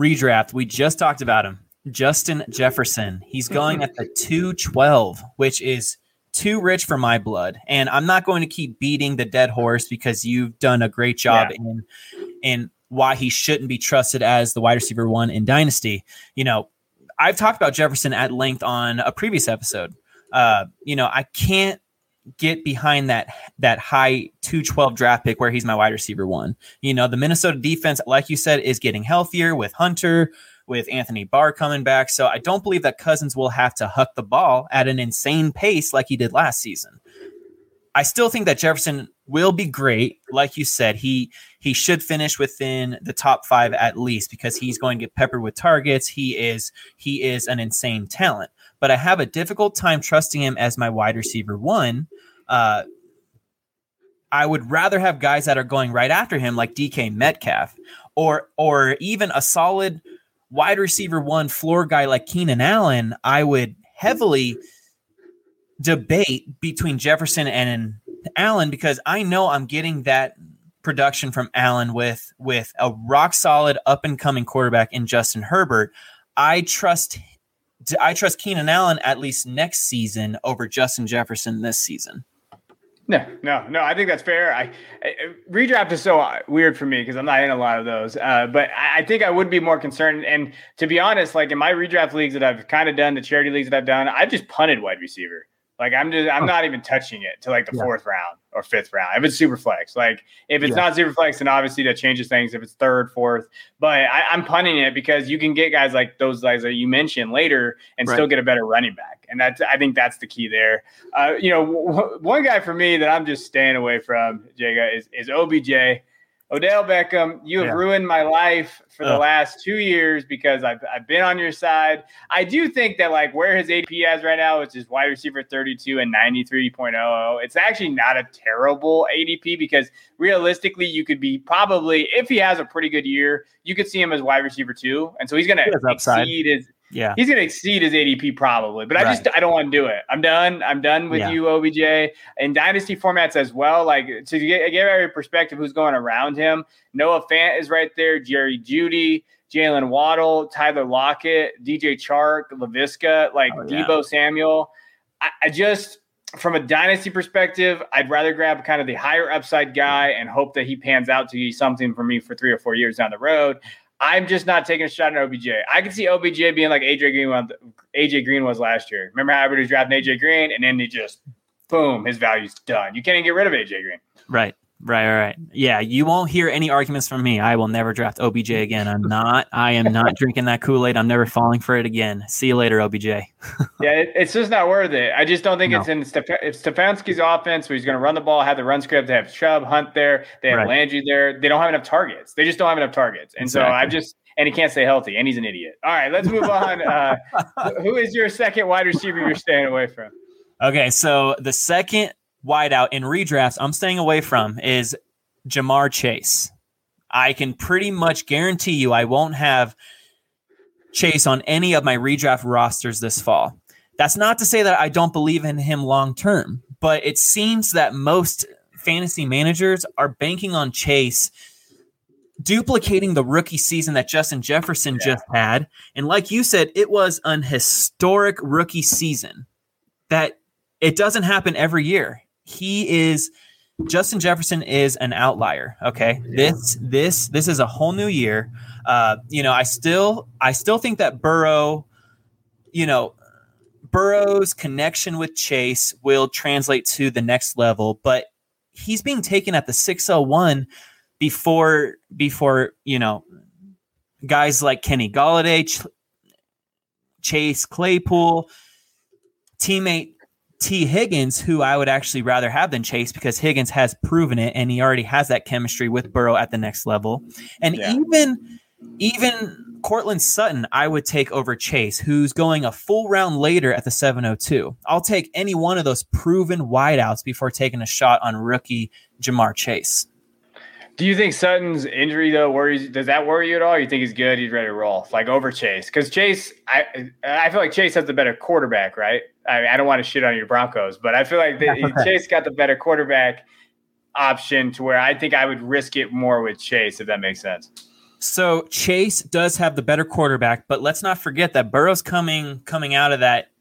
redraft. We just talked about him. Justin Jefferson. He's going at the 212, which is too rich for my blood. And I'm not going to keep beating the dead horse because you've done a great job yeah. in in why he shouldn't be trusted as the wide receiver one in Dynasty. You know, I've talked about Jefferson at length on a previous episode. Uh, you know, I can't get behind that that high 212 draft pick where he's my wide receiver one. You know, the Minnesota defense, like you said, is getting healthier with Hunter, with Anthony Barr coming back. So I don't believe that Cousins will have to huck the ball at an insane pace like he did last season. I still think that Jefferson will be great. Like you said, he he should finish within the top five at least because he's going to get peppered with targets. He is he is an insane talent. But I have a difficult time trusting him as my wide receiver one. Uh, I would rather have guys that are going right after him, like DK Metcalf, or or even a solid wide receiver one floor guy like Keenan Allen, I would heavily debate between Jefferson and Allen because I know I'm getting that production from Allen with with a rock solid up and coming quarterback in Justin Herbert, I trust I trust Keenan Allen at least next season over Justin Jefferson this season. No, no, no. I think that's fair. I, I redraft is so weird for me because I'm not in a lot of those. Uh, but I, I, think I would be more concerned. And to be honest, like in my redraft leagues that I've kind of done, the charity leagues that I've done, I've just punted wide receiver. Like I'm just I'm not even touching it to like the yeah. fourth round or fifth round. If it's super flex, like if it's yeah. not super flex, then obviously that changes things. If it's third, fourth, but I, am punting it because you can get guys like those guys that you mentioned later and right. still get a better running back, and that's I think that's the key there. Uh, you know, w- one guy for me that I'm just staying away from, Jaga, is is OBJ. Odell Beckham, you have yeah. ruined my life for the last two years because I've, I've been on your side. I do think that like where his ADP is right now, which is wide receiver 32 and 93.00, it's actually not a terrible ADP because realistically, you could be probably, if he has a pretty good year, you could see him as wide receiver two. And so he's going to exceed his yeah, he's going to exceed his ADP probably, but right. I just I don't want to do it. I'm done. I'm done with yeah. you, OBJ, in dynasty formats as well. Like to get give every perspective, who's going around him? Noah Fant is right there. Jerry Jeudy, Jaylen Waddle, Tyler Lockett, DJ Chark, Laviska, like oh, yeah. Deebo Samuel. I, I just from a dynasty perspective, I'd rather grab kind of the higher upside guy and hope that he pans out to be something for me for three or four years down the road. I'm just not taking a shot at OBJ. I can see OBJ being like AJ Green was, AJ Green was last year. Remember how everybody was drafting AJ Green and then he just boom, his value's done. You can't even get rid of AJ Green. Right. Right, right, right. Yeah, you won't hear any arguments from me. I will never draft OBJ again. I'm not. I am not drinking that Kool Aid. I'm never falling for it again. See you later, OBJ. yeah, it, it's just not worth it. I just don't think no. it's in Stef- Stefanski's offense where he's going to run the ball, have the run script. They have Chubb, Hunt there. They have right. Landry there. They don't have enough targets. They just don't have enough targets. And exactly. so I just and he can't stay healthy, and he's an idiot. All right, let's move on. Uh, who is your second wide receiver you're staying away from? Okay, so the second wideout in redrafts I'm staying away from is Ja'Marr Chase. I can pretty much guarantee you I won't have Chase on any of my redraft rosters this fall. That's not to say that I don't believe in him long term, but it seems that most fantasy managers are banking on Chase duplicating the rookie season that Justin Jefferson yeah. just had. And like you said, it was an historic rookie season that it doesn't happen every year. He is Justin Jefferson is an outlier. Okay, yeah. this this this is a whole new year. Uh, you know, I still I still think that Burrow, you know, Burrow's connection with Chase will translate to the next level, but he's being taken at the 601 before before you know guys like Kenny Golladay, Ch- Chase Claypool, teammate Tee Higgins, who I would actually rather have than Chase because Higgins has proven it and he already has that chemistry with Burrow at the next level. And yeah. even even Courtland Sutton, I would take over Chase, who's going a full round later at the 702. I'll take any one of those proven wideouts before taking a shot on rookie Ja'Marr Chase. Do you think Sutton's injury though worries? Does that worry you at all? you think he's good? He's ready to roll, like over Chase? Because Chase, I I feel like Chase has the better quarterback, right? I, I don't want to shit on your Broncos, but I feel like the, Chase got the better quarterback option to where I think I would risk it more with Chase, if that makes sense. So Chase does have the better quarterback, but let's not forget that Burrow's coming coming out of that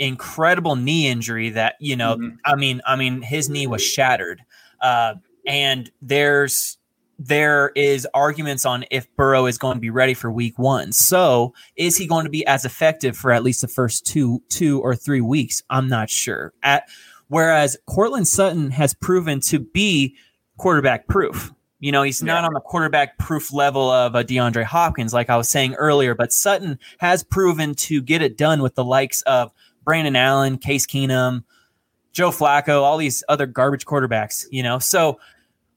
incredible knee injury that you know. Mm-hmm. I mean, I mean, his knee was shattered, uh, and there's there is arguments on if Burrow is going to be ready for week one. So is he going to be as effective for at least the first two, two or three weeks? I'm not sure. At whereas Courtland Sutton has proven to be quarterback proof. You know, he's not on the quarterback proof level of a DeAndre Hopkins, like I was saying earlier, but Sutton has proven to get it done with the likes of Brandon Allen, Case Keenum, Joe Flacco, all these other garbage quarterbacks, you know. So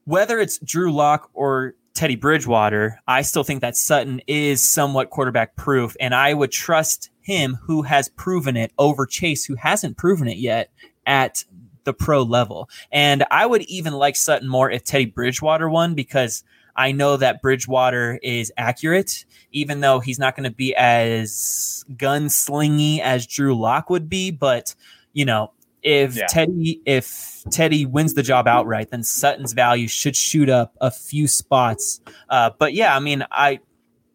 whether it's Drew Lock or Teddy Bridgewater, I still think that Sutton is somewhat quarterback proof, and I would trust him who has proven it over Chase, who hasn't proven it yet at the pro level. And I would even like Sutton more if Teddy Bridgewater won because I know that Bridgewater is accurate, even though he's not going to be as gunslingy as Drew Lock would be. But, you know, If yeah. Teddy if Teddy wins the job outright, then Sutton's value should shoot up a few spots. Uh, but yeah, I mean, I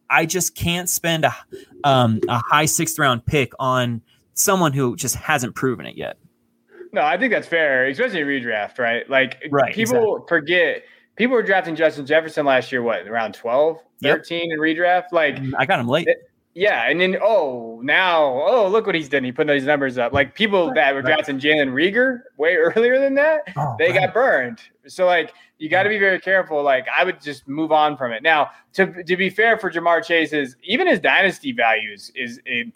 I just can't spend a um, a high sixth round pick on someone who just hasn't proven it yet. No, I think that's fair, especially redraft, right? Like right, people exactly. forget people were drafting Justin Jefferson last year, what, around 12, 13 yep. in redraft? Like I got him late. It, yeah, and then oh now oh look what he's done. He put those numbers up. Like people that were drafting Jalen Reagor way earlier than that, oh, they got burned. So like you got to be very careful. Like I would just move on from it. Now to to be fair for Ja'Marr Chase is even his dynasty values is, it,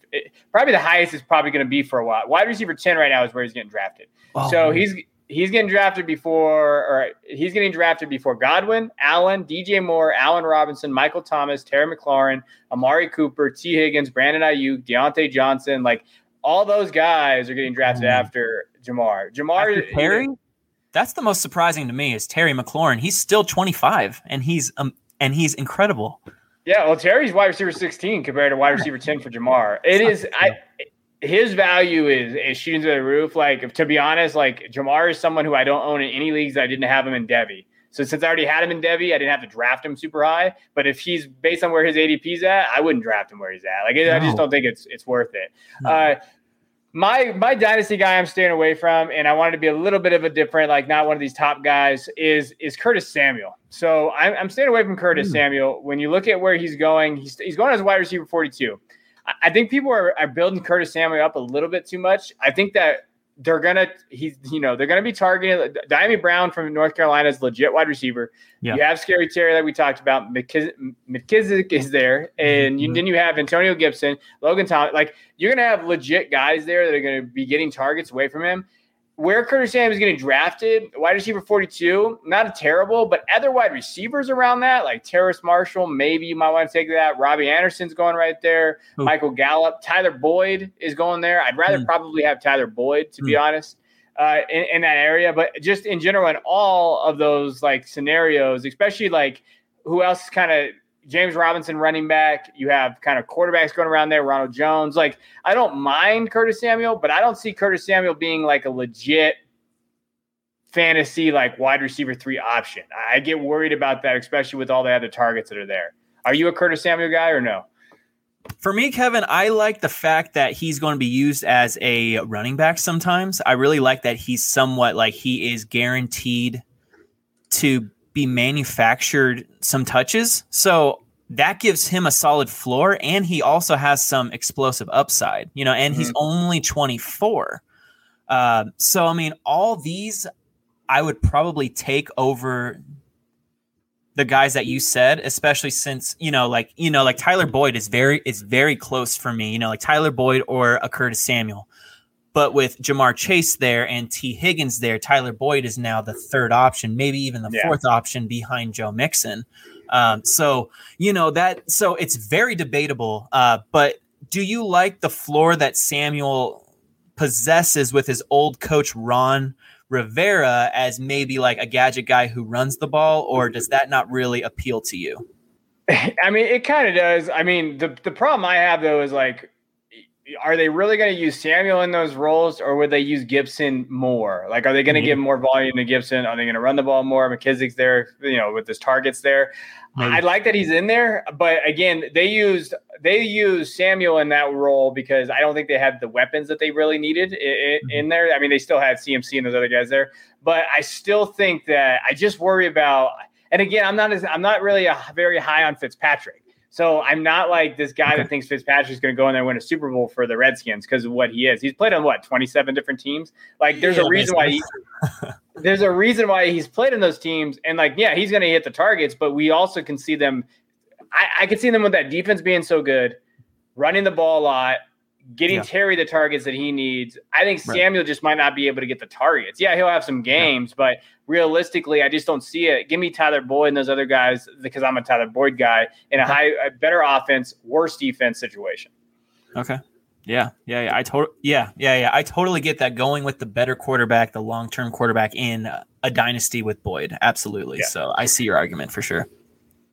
probably the highest is probably going to be for a while. Wide receiver ten right now is where he's getting drafted. Oh, so man. he's he's getting drafted before, or he's getting drafted before Godwin, Allen, DJ Moore, Allen Robinson, Michael Thomas, Terry McLaurin, Amari Cooper, T. Higgins, Brandon Aiyuk, Diontae Johnson. Like all those guys are getting drafted mm. after Ja'Marr. Ja'Marr after Terry. That's the most surprising to me is Terry McLaurin. He's still 25 and he's um and he's incredible. Yeah, well, Terry's wide receiver 16 compared to wide receiver 10 for Ja'Marr. It is I his value is is shooting to the roof. Like to be honest, like Ja'Marr is someone who I don't own in any leagues. I didn't have him in Devy. So since I already had him in Devy, I didn't have to draft him super high. But if he's based on where his ADP's at, I wouldn't draft him where he's at. Like no. I just don't think it's it's worth it. No. Uh, my my dynasty guy I'm staying away from, and I wanted to be a little bit of a different, like not one of these top guys, is is Curtis Samuel. So I'm, I'm staying away from Curtis mm. Samuel. When you look at where he's going, he's he's going as wide receiver 42. I think people are, are building Curtis Samuel up a little bit too much. I think that they're gonna he's you know they're gonna be targeting Dyami Brown from North Carolina is legit wide receiver. Yeah. You have Scary Terry that we talked about. McKissic, McKissic is there, and you, mm-hmm. then you have Antonio Gibson, Logan Thomas. Like you're gonna have legit guys there that are gonna be getting targets away from him where Curtis Samuel is getting drafted, wide receiver 42, not a terrible, but other wide receivers around that, like Terrace Marshall, maybe you might want to take that. Robbie Anderson's going right there. Ooh. Michael Gallup, Tyler Boyd is going there. I'd rather mm. probably have Tyler Boyd, to mm. be honest, uh, in, in that area. But just in general, in all of those like scenarios, especially like who else kind of James Robinson running back. You have kind of quarterbacks going around there, Ronald Jones. Like, I don't mind Curtis Samuel, but I don't see Curtis Samuel being like a legit fantasy, like wide receiver three option. I get worried about that, especially with all the other targets that are there. Are you a Curtis Samuel guy or no? For me, Kevin, I like the fact that he's going to be used as a running back sometimes. I really like that he's somewhat like he is guaranteed to be manufactured some touches. So that gives him a solid floor and he also has some explosive upside, you know, and mm-hmm. he's only 24. Uh, so, I mean, all these I would probably take over the guys that you said, especially since, you know, like, you know, like Tyler Boyd is very, is very close for me, you know, like Tyler Boyd or a Curtis Samuel. But with Ja'Marr Chase there and T. Higgins there, Tyler Boyd is now the third option, maybe even the yeah. fourth option behind Joe Mixon. Um, so you know that. So it's very debatable. Uh, but do you like the floor that Samuel possesses with his old coach Ron Rivera as maybe like a gadget guy who runs the ball, or does that not really appeal to you? I mean, it kind of does. I mean, the the problem I have though is like are they really going to use Samuel in those roles, or would they use Gibson more? Like, are they going to mm-hmm. give more volume to Gibson? Are they going to run the ball more? McKissic's there, you know, with his targets there. I like that he's in there, but again, they used they used Samuel in that role because I don't think they had the weapons that they really needed in, mm-hmm. in there. I mean, they still had CMC and those other guys there, but I still think that I just worry about. And again, I'm not as I'm not really a very high on Fitzpatrick. So I'm not like this guy okay. that thinks Fitzpatrick's going to go in there and win a Super Bowl for the Redskins because of what he is. He's played on what 27 different teams. Like there's yeah, a reason why he, there's a reason why he's played in those teams. And like yeah, he's going to hit the targets, but we also can see them. I, I can see them with that defense being so good, running the ball a lot, getting yeah. Terry the targets that he needs. I think right. Samuel just might not be able to get the targets. Yeah, he'll have some games, yeah. but realistically, I just don't see it. Give me Tyler Boyd and those other guys because I'm a Tyler Boyd guy in a high, a better offense, worse defense situation. Okay. Yeah, yeah, yeah. I totally, yeah, yeah, yeah. I totally get that. Going with the better quarterback, the long-term quarterback in a dynasty with Boyd, absolutely. Yeah. So I see your argument for sure.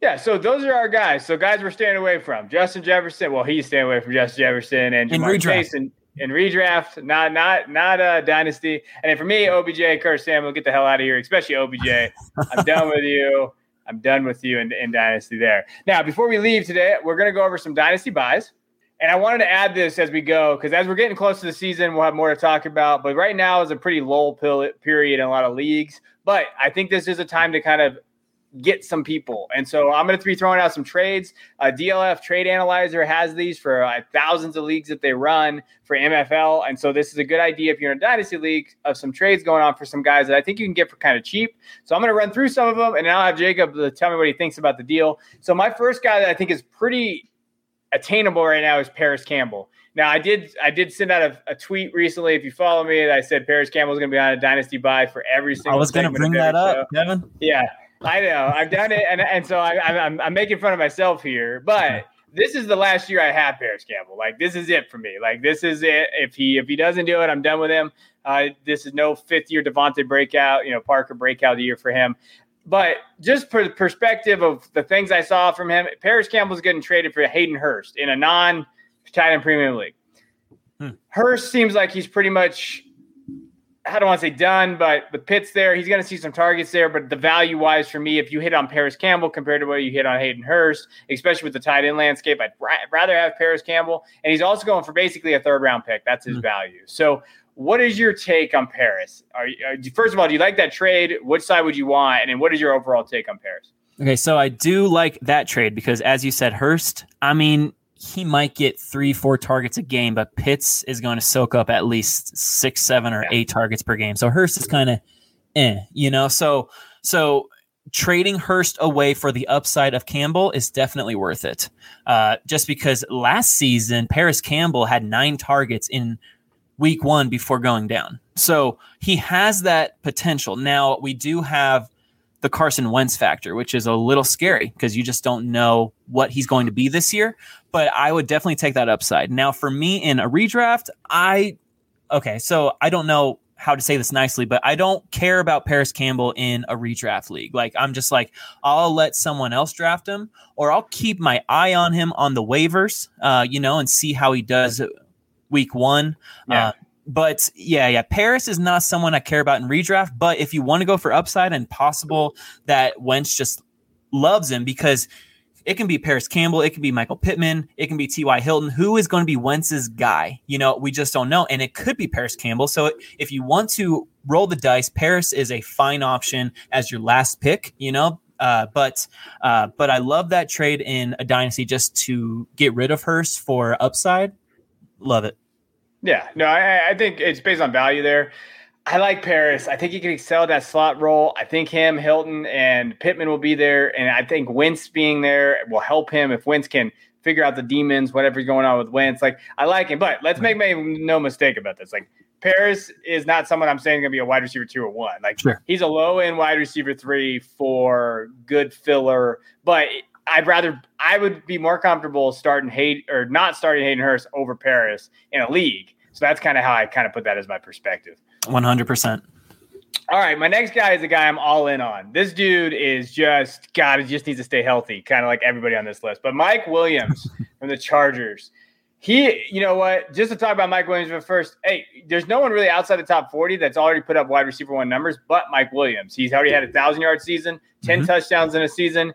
Yeah, so those are our guys. So guys, we're staying away from Justin Jefferson. Well, he's staying away from Justin Jefferson and Ja'Marr Chase and in redraft, not not not a dynasty. And for me, OBJ, Curtis Samuel, get the hell out of here, especially OBJ. I'm done with you. I'm done with you in, in dynasty there. Now, before we leave today, we're going to go over some dynasty buys. And I wanted to add this as we go because as we're getting close to the season, we'll have more to talk about. But right now is a pretty lull period in a lot of leagues. But I think this is a time to kind of get some people. And so I'm going to be throwing out some trades. Uh, DLF Trade Analyzer has these for uh, thousands of leagues that they run for MFL. And so this is a good idea if you're in a dynasty league of some trades going on for some guys that I think you can get for kind of cheap. So I'm going to run through some of them and I'll have Jacob tell me what he thinks about the deal. So my first guy that I think is pretty attainable right now is Parris Campbell. Now, I did I did send out a, a tweet recently. If you follow me, that I said Parris Campbell is going to be on a dynasty buy for every single. I was going to bring that up, show. Kevin. Yeah, I know. I've done it, and and so I, I'm I'm making fun of myself here, but this is the last year I have Parris Campbell. Like this is it for me. Like this is it. If he if he doesn't do it, I'm done with him. Uh, this is no fifth year DeVante breakout. You know Parker breakout year for him. But just for the perspective of the things I saw from him, Parris Campbell's getting traded for Hayden Hurst in a non tight end premium league. Hmm. Hurst seems like he's pretty much, I don't want to say done, but the Pitts there, he's going to see some targets there. But the value wise for me, if you hit on Parris Campbell compared to what you hit on Hayden Hurst, especially with the tight end landscape, I'd rather have Parris Campbell. And he's also going for basically a third round pick. That's his hmm. value. So what is your take on Parris? Are, are, first of all, do you like that trade? Which side would you want? And then what is your overall take on Parris? Okay, so I do like that trade because, as you said, Hurst. I mean, he might get three, four targets a game, but Pitts is going to soak up at least six, seven, or eight targets per game. So Hurst is kind of, eh, you know. So, so trading Hurst away for the upside of Campbell is definitely worth it. Uh, just because last season Parris Campbell had nine targets in week one before going down. So he has that potential. Now, we do have the Carson Wentz factor, which is a little scary because you just don't know what he's going to be this year. But I would definitely take that upside. Now, for me in a redraft, I, okay, so I don't know how to say this nicely, but I don't care about Parris Campbell in a redraft league. Like, I'm just like, I'll let someone else draft him or I'll keep my eye on him on the waivers, uh, you know, and see how he does week one. Yeah. Uh, but yeah, yeah, Parris is not someone I care about in redraft. But if you want to go for upside and possible that Wentz just loves him because it can be Parris Campbell, it can be Michael Pittman, it can be T.Y. Hilton. Who is going to be Wentz's guy? You know, we just don't know. And it could be Parris Campbell. So if you want to roll the dice, Parris is a fine option as your last pick, you know. Uh, but uh, but I love that trade in a dynasty just to get rid of Hurst for upside. Love it. Yeah, no, I, I think it's based on value there. I like Parris. I think he can excel that slot role. I think him, Hilton, and Pittman will be there. And I think Wentz being there will help him if Wentz can figure out the demons, whatever's going on with Wentz. Like, I like him. But let's make, make no mistake about this. Like, Parris is not someone I'm saying going to be a wide receiver two or one. Like, sure. he's a low end wide receiver three for good filler. But I'd rather I would be more comfortable starting Hayden or not starting Hayden Hurst over Parris in a league. So that's kind of how I kind of put that as my perspective. One hundred percent. All right, my next guy is a guy I'm all in on. This dude is just God. He just needs to stay healthy, kind of like everybody on this list. But Mike Williams from the Chargers, he, you know what? Just to talk about Mike Williams, but first, hey, there's no one really outside the top 40 that's already put up wide receiver one numbers, but Mike Williams. He's already had a thousand yard season, 10 mm-hmm. touchdowns in a season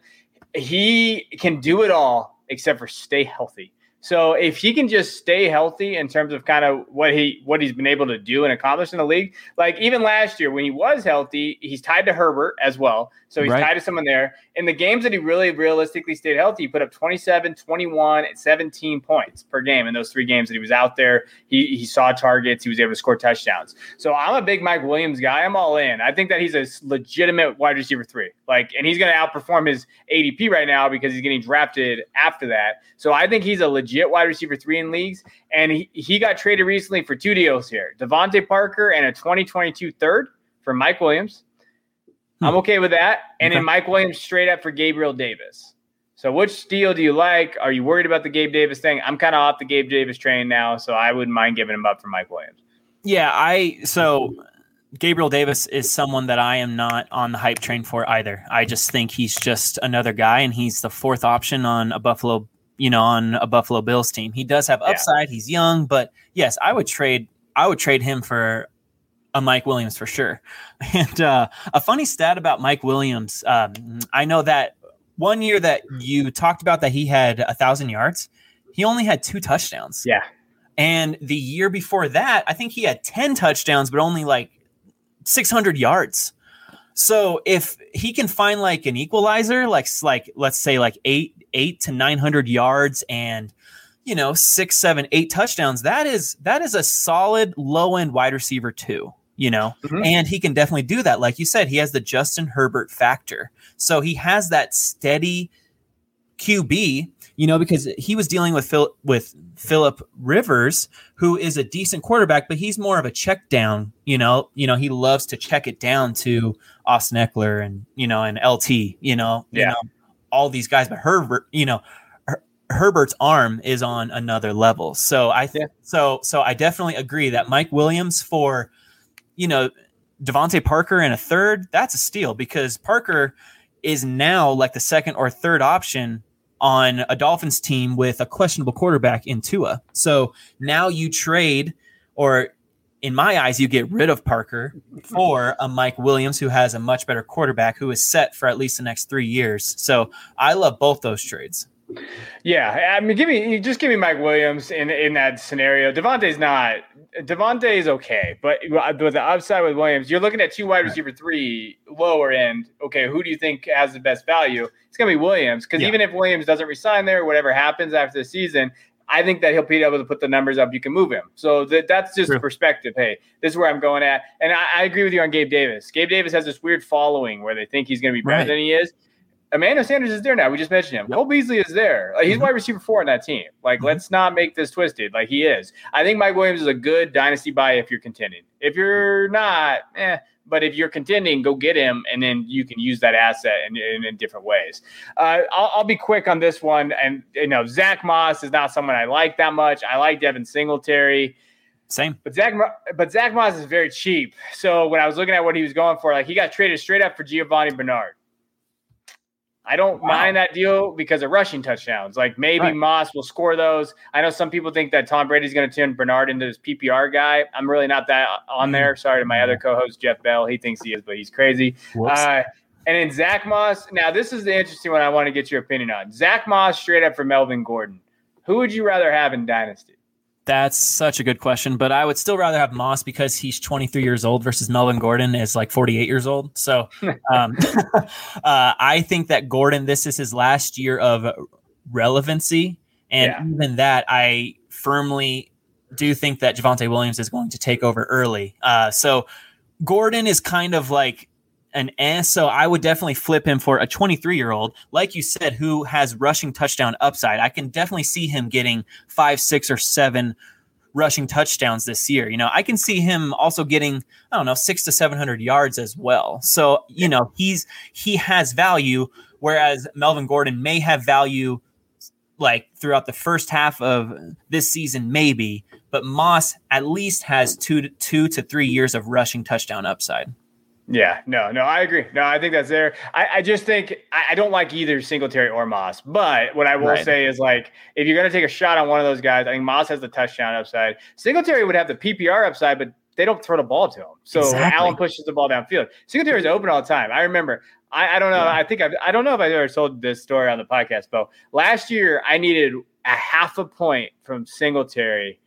he can do it all except for stay healthy. So if he can just stay healthy in terms of kind of what he what he's been able to do and accomplish in the league, like even last year when he was healthy, he's tied to Herbert as well. So he's right. tied to someone there. In the games that he really realistically stayed healthy, he put up 27, 21, and 17 points per game in those three games that he was out there. He he saw targets, he was able to score touchdowns. So I'm a big Mike Williams guy. I'm all in. I think that he's a legitimate wide receiver three. Like and he's going to outperform his ADP right now because he's getting drafted after that. So I think he's a legit wide receiver three in leagues. And he, he got traded recently for two deals here DeVante Parker and a 2022 third for Mike Williams. Hmm. I'm okay with that. And okay. then Mike Williams straight up for Gabriel Davis. So which deal do you like? Are you worried about the Gabe Davis thing? I'm kind of off the Gabe Davis train now, so I wouldn't mind giving him up for Mike Williams. Yeah, I so Gabriel Davis is someone that I am not on the hype train for either. I just think he's just another guy, and he's the fourth option on a Buffalo you know, on a Buffalo Bills team. He does have upside. Yeah. He's young, but yes, I would trade. I would trade him for a Mike Williams for sure. And uh, a funny stat about Mike Williams. Um, I know that one year that you talked about that he had a thousand yards, he only had two touchdowns. Yeah. And the year before that, I think he had 10 touchdowns, but only like 600 yards. So if he can find like an equalizer, like like let's say like eight eight to 900 yards and you know six seven eight touchdowns, that is that is a solid low end wide receiver too you know, mm-hmm. and he can definitely do that. Like you said, he has the Justin Herbert factor. So he has that steady QB, you know, because he was dealing with Phil with Philip Rivers, who is a decent quarterback, but he's more of a check down, you know, you know, he loves to check it down to Austin Ekeler and, you know, and LT, you know, yeah. you know, all these guys, but Herbert, you know, Herbert's arm is on another level. So I think yeah. so so I definitely agree that Mike Williams for you know, DeVante Parker in a third, that's a steal because Parker is now like the second or third option on a Dolphins team with a questionable quarterback in Tua. So now you trade, or in my eyes, you get rid of Parker for a Mike Williams who has a much better quarterback who is set for at least the next three years. So I love both those trades. Yeah, I mean, give me just give me Mike Williams in in that scenario. DeVante's not DeVante is okay, but uh, with the upside with Williams, you're looking at two wide receiver three lower end. Okay, who do you think has the best value? It's gonna be Williams because yeah. even if Williams doesn't resign there, whatever happens after the season, I think that he'll be able to put the numbers up. You can move him. So that, that's just True. perspective. Hey, this is where I'm going at. And I, I, agree with you on Gabe Davis. Gabe Davis has this weird following where they think he's going to be better right. than he is. Emmanuel Sanders is there now. We just mentioned him. Yep. Cole Beasley is there. Like, he's mm-hmm. wide receiver four on that team. Like, mm-hmm. let's not make this twisted. Like he is. I think Mike Williams is a good dynasty buy if you're contending. If you're not, eh. But if you're contending, go get him, and then you can use that asset in, in, in different ways. Uh, I'll, I'll, be quick on this one. And you know, Zack Moss is not someone I like that much. I like Devin Singletary. Same. But Zack, but Zack Moss is very cheap. So when I was looking at what he was going for, like he got traded straight up for Giovani Bernard. I don't wow. mind that deal because of rushing touchdowns. Like maybe right. Moss will score those. I know some people think that Tom Brady's going to turn Bernard into his PPR guy. I'm really not that on there. Mm. Sorry to my other co-host Jeff Bell. He thinks he is, but he's crazy. Uh, and then Zack Moss. Now this is the interesting one. I want to get your opinion on Zack Moss straight up for Melvin Gordon. Who would you rather have in Dynasty? That's such a good question, but I would still rather have Moss because he's 23 years old versus Melvin Gordon is like 48 years old. So um, uh, I think that Gordon, this is his last year of relevancy. And yeah. even that, I firmly do think that Javonte Williams is going to take over early. Uh, so Gordon is kind of like an S. So I would definitely flip him for a 23 year old, like you said, who has rushing touchdown upside. I can definitely see him getting five, six, or seven rushing touchdowns this year. You know, I can see him also getting, I don't know, six to 700 yards as well. So, you know, he's, he has value, whereas Melvin Gordon may have value like throughout the first half of this season, maybe, but Moss at least has two to two to three years of rushing touchdown upside. Yeah, no, no, I agree. No, I think that's there. I, I just think I, I, don't like either Singletary or Moss. But what I will right. say is like if you're gonna take a shot on one of those guys, I think Moss has the touchdown upside. Singletary would have the PPR upside, but they don't throw the ball to him. So exactly. Allen pushes the ball downfield. Singletary is open all the time. I remember. I, I don't know. Yeah. I think I've, I don't know if I've ever told this story on the podcast, but last year I needed a half a point from Singletary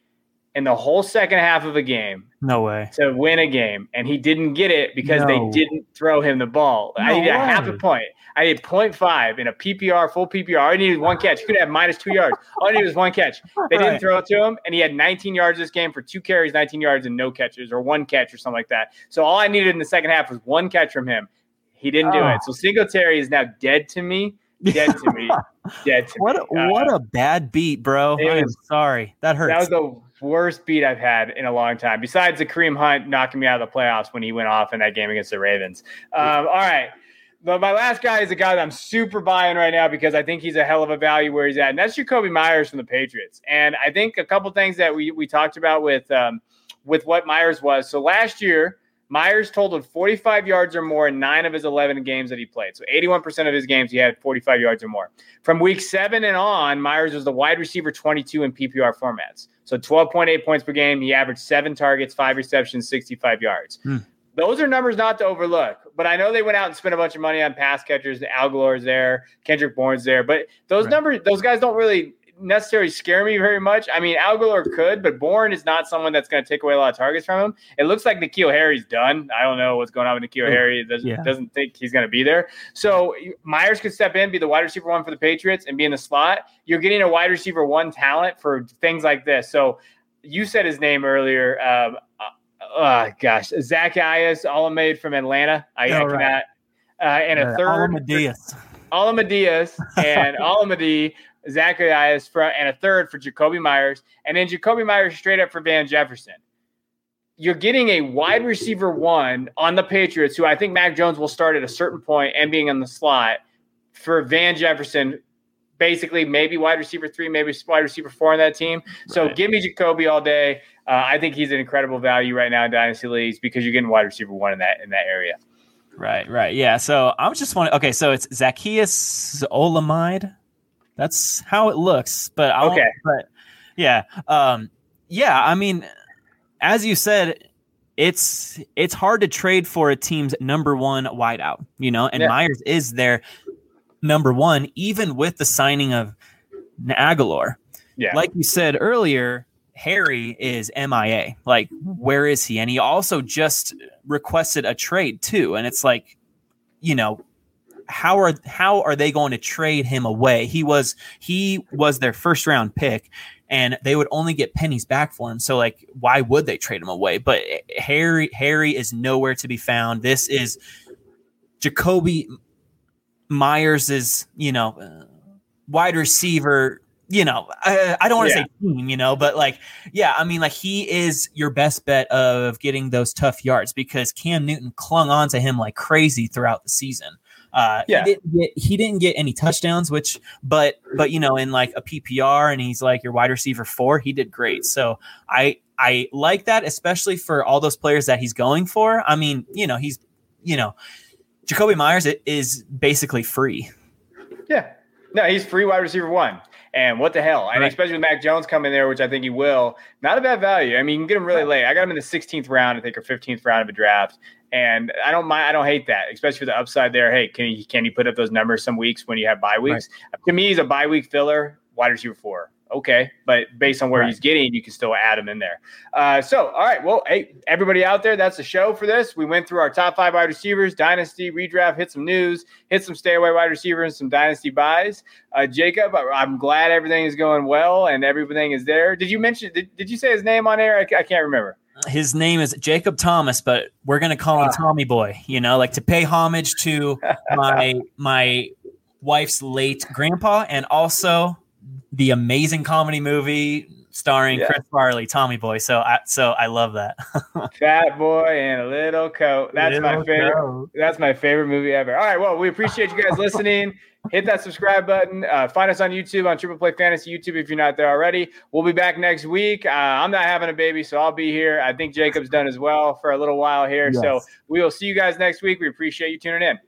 in the whole second half of a game. No way. To win a game. And he didn't get it because no. they didn't throw him the ball. No I needed way. a half a point. I needed 0.5 in a PPR, full PPR. I needed one catch. He could have minus two yards. All I needed was one catch. They didn't right. throw it to him, and he had 19 yards this game for two carries, 19 yards, and no catches, or one catch, or something like that. So all I needed in the second half was one catch from him. He didn't do oh. it. So Singletary is now dead to me. Dead to me. dead to what me. A, uh, what a bad beat, bro. I'm sorry. That hurts. That was the worst beat I've had in a long time. Besides the Kareem Hunt knocking me out of the playoffs when he went off in that game against the Ravens. Um, all right. But my last guy is a guy that I'm super buying right now because I think he's a hell of a value where he's at, and that's Jakobi Meyers from the Patriots. And I think a couple things that we we talked about with um, with what Meyers was. So last year, Meyers totaled 45 yards or more in nine of his 11 games that he played. So 81% of his games, he had 45 yards or more. From week seven and on, Meyers was the wide receiver 22 in PPR formats. So 12.8 points per game. He averaged seven targets, five receptions, 65 yards. Hmm. Those are numbers not to overlook. But I know they went out and spent a bunch of money on pass catchers. Agholor's there, Kendrick Bourne's there. But those right. numbers, those guys don't really necessarily scare me very much. I mean, Agholor could, but Bourne is not someone that's going to take away a lot of targets from him. It looks like N'Keal Harry's done. I don't know what's going on with N'Keal Harry. It doesn't, yeah. doesn't think he's going to be there. So Meyers could step in, be the wide receiver one for the Patriots, and be in the slot. You're getting a wide receiver one talent for things like this. So you said his name earlier. Um, uh, gosh, Zaccheaus Olamide from Atlanta. I, oh, I cannot. Right. Uh, and a uh, third. Olamadias. Olamadias and Olamide Zaccheaus for, and a third for Jakobi Meyers, and then Jakobi Meyers straight up for Van Jefferson. You're getting a wide receiver one on the Patriots, who I think Mac Jones will start at a certain point and being in the slot for Van Jefferson, basically maybe wide receiver three, maybe wide receiver four on that team. So right. give me Jakobi all day. Uh, I think he's an incredible value right now in dynasty leagues because you're getting wide receiver one in that in that area. Right, right, yeah. So I'm just wondering. Okay, so it's Zaccheaus Olamide. That's how it looks. But I okay, but yeah, um, yeah. I mean, as you said, it's it's hard to trade for a team's number one wideout, you know, and yeah. Meyers is their number one, even with the signing of Agholor. Yeah, like you said earlier, Harry is MIA. Like, where is he? And he also just requested a trade too. And it's like, you know, how are how are they going to trade him away? He was he was their first round pick, and they would only get pennies back for him. So like, why would they trade him away? But eh, eh, Harry Harry is nowhere to be found. This is Jakobi Meyers is you know uh, wide receiver. You know, I, I don't want to yeah. say team, you know, but like, yeah, I mean, like he is your best bet of getting those tough yards because Cam Newton clung on to him like crazy throughout the season. Uh, yeah. he didn't get he didn't get any touchdowns, which but but you know in like a PPR and he's like your wide receiver four, he did great. So I I like that, especially for all those players that he's going for. I mean, you know, he's you know, Jakobi Meyers is basically free. Yeah, no, he's free wide receiver one. And what the hell? And right. especially with Mac Jones coming there, which I think he will, not a bad value. I mean, you can get him really late. I got him in the 16th round, I think, or 15th round of a draft. And I don't mind. I don't hate that, especially for the upside there. Hey, can he can he put up those numbers some weeks when you have bye weeks? Right. To me, he's a bye week filler, wide receiver four. Okay, but based on where right. he's getting, you can still add him in there. Uh, so, all right. Well, hey, everybody out there, that's the show for this. We went through our top five wide receivers, dynasty redraft, hit some news, hit some stay away wide receivers, some dynasty buys. Uh, Jacob, I'm glad everything is going well and everything is there. Did you mention? Did, did you say his name on air? I, I can't remember his name is Jacob Thomas, but we're gonna call him ah. Tommy Boy. You know, like to pay homage to my my wife's late grandpa, and also the amazing comedy movie starring yeah. Chris Farley, Tommy Boy. So I so I love that. Fat boy in a little coat. That's little my favorite. Coat. That's my favorite movie ever. All right. Well, we appreciate you guys listening. Hit that subscribe button. Uh, find us on YouTube on Triple Play Fantasy YouTube if you're not there already. We'll be back next week. Uh, I'm not having a baby, so I'll be here. I think Jacob's done as well for a little while here. Yes. So we will see you guys next week. We appreciate you tuning in.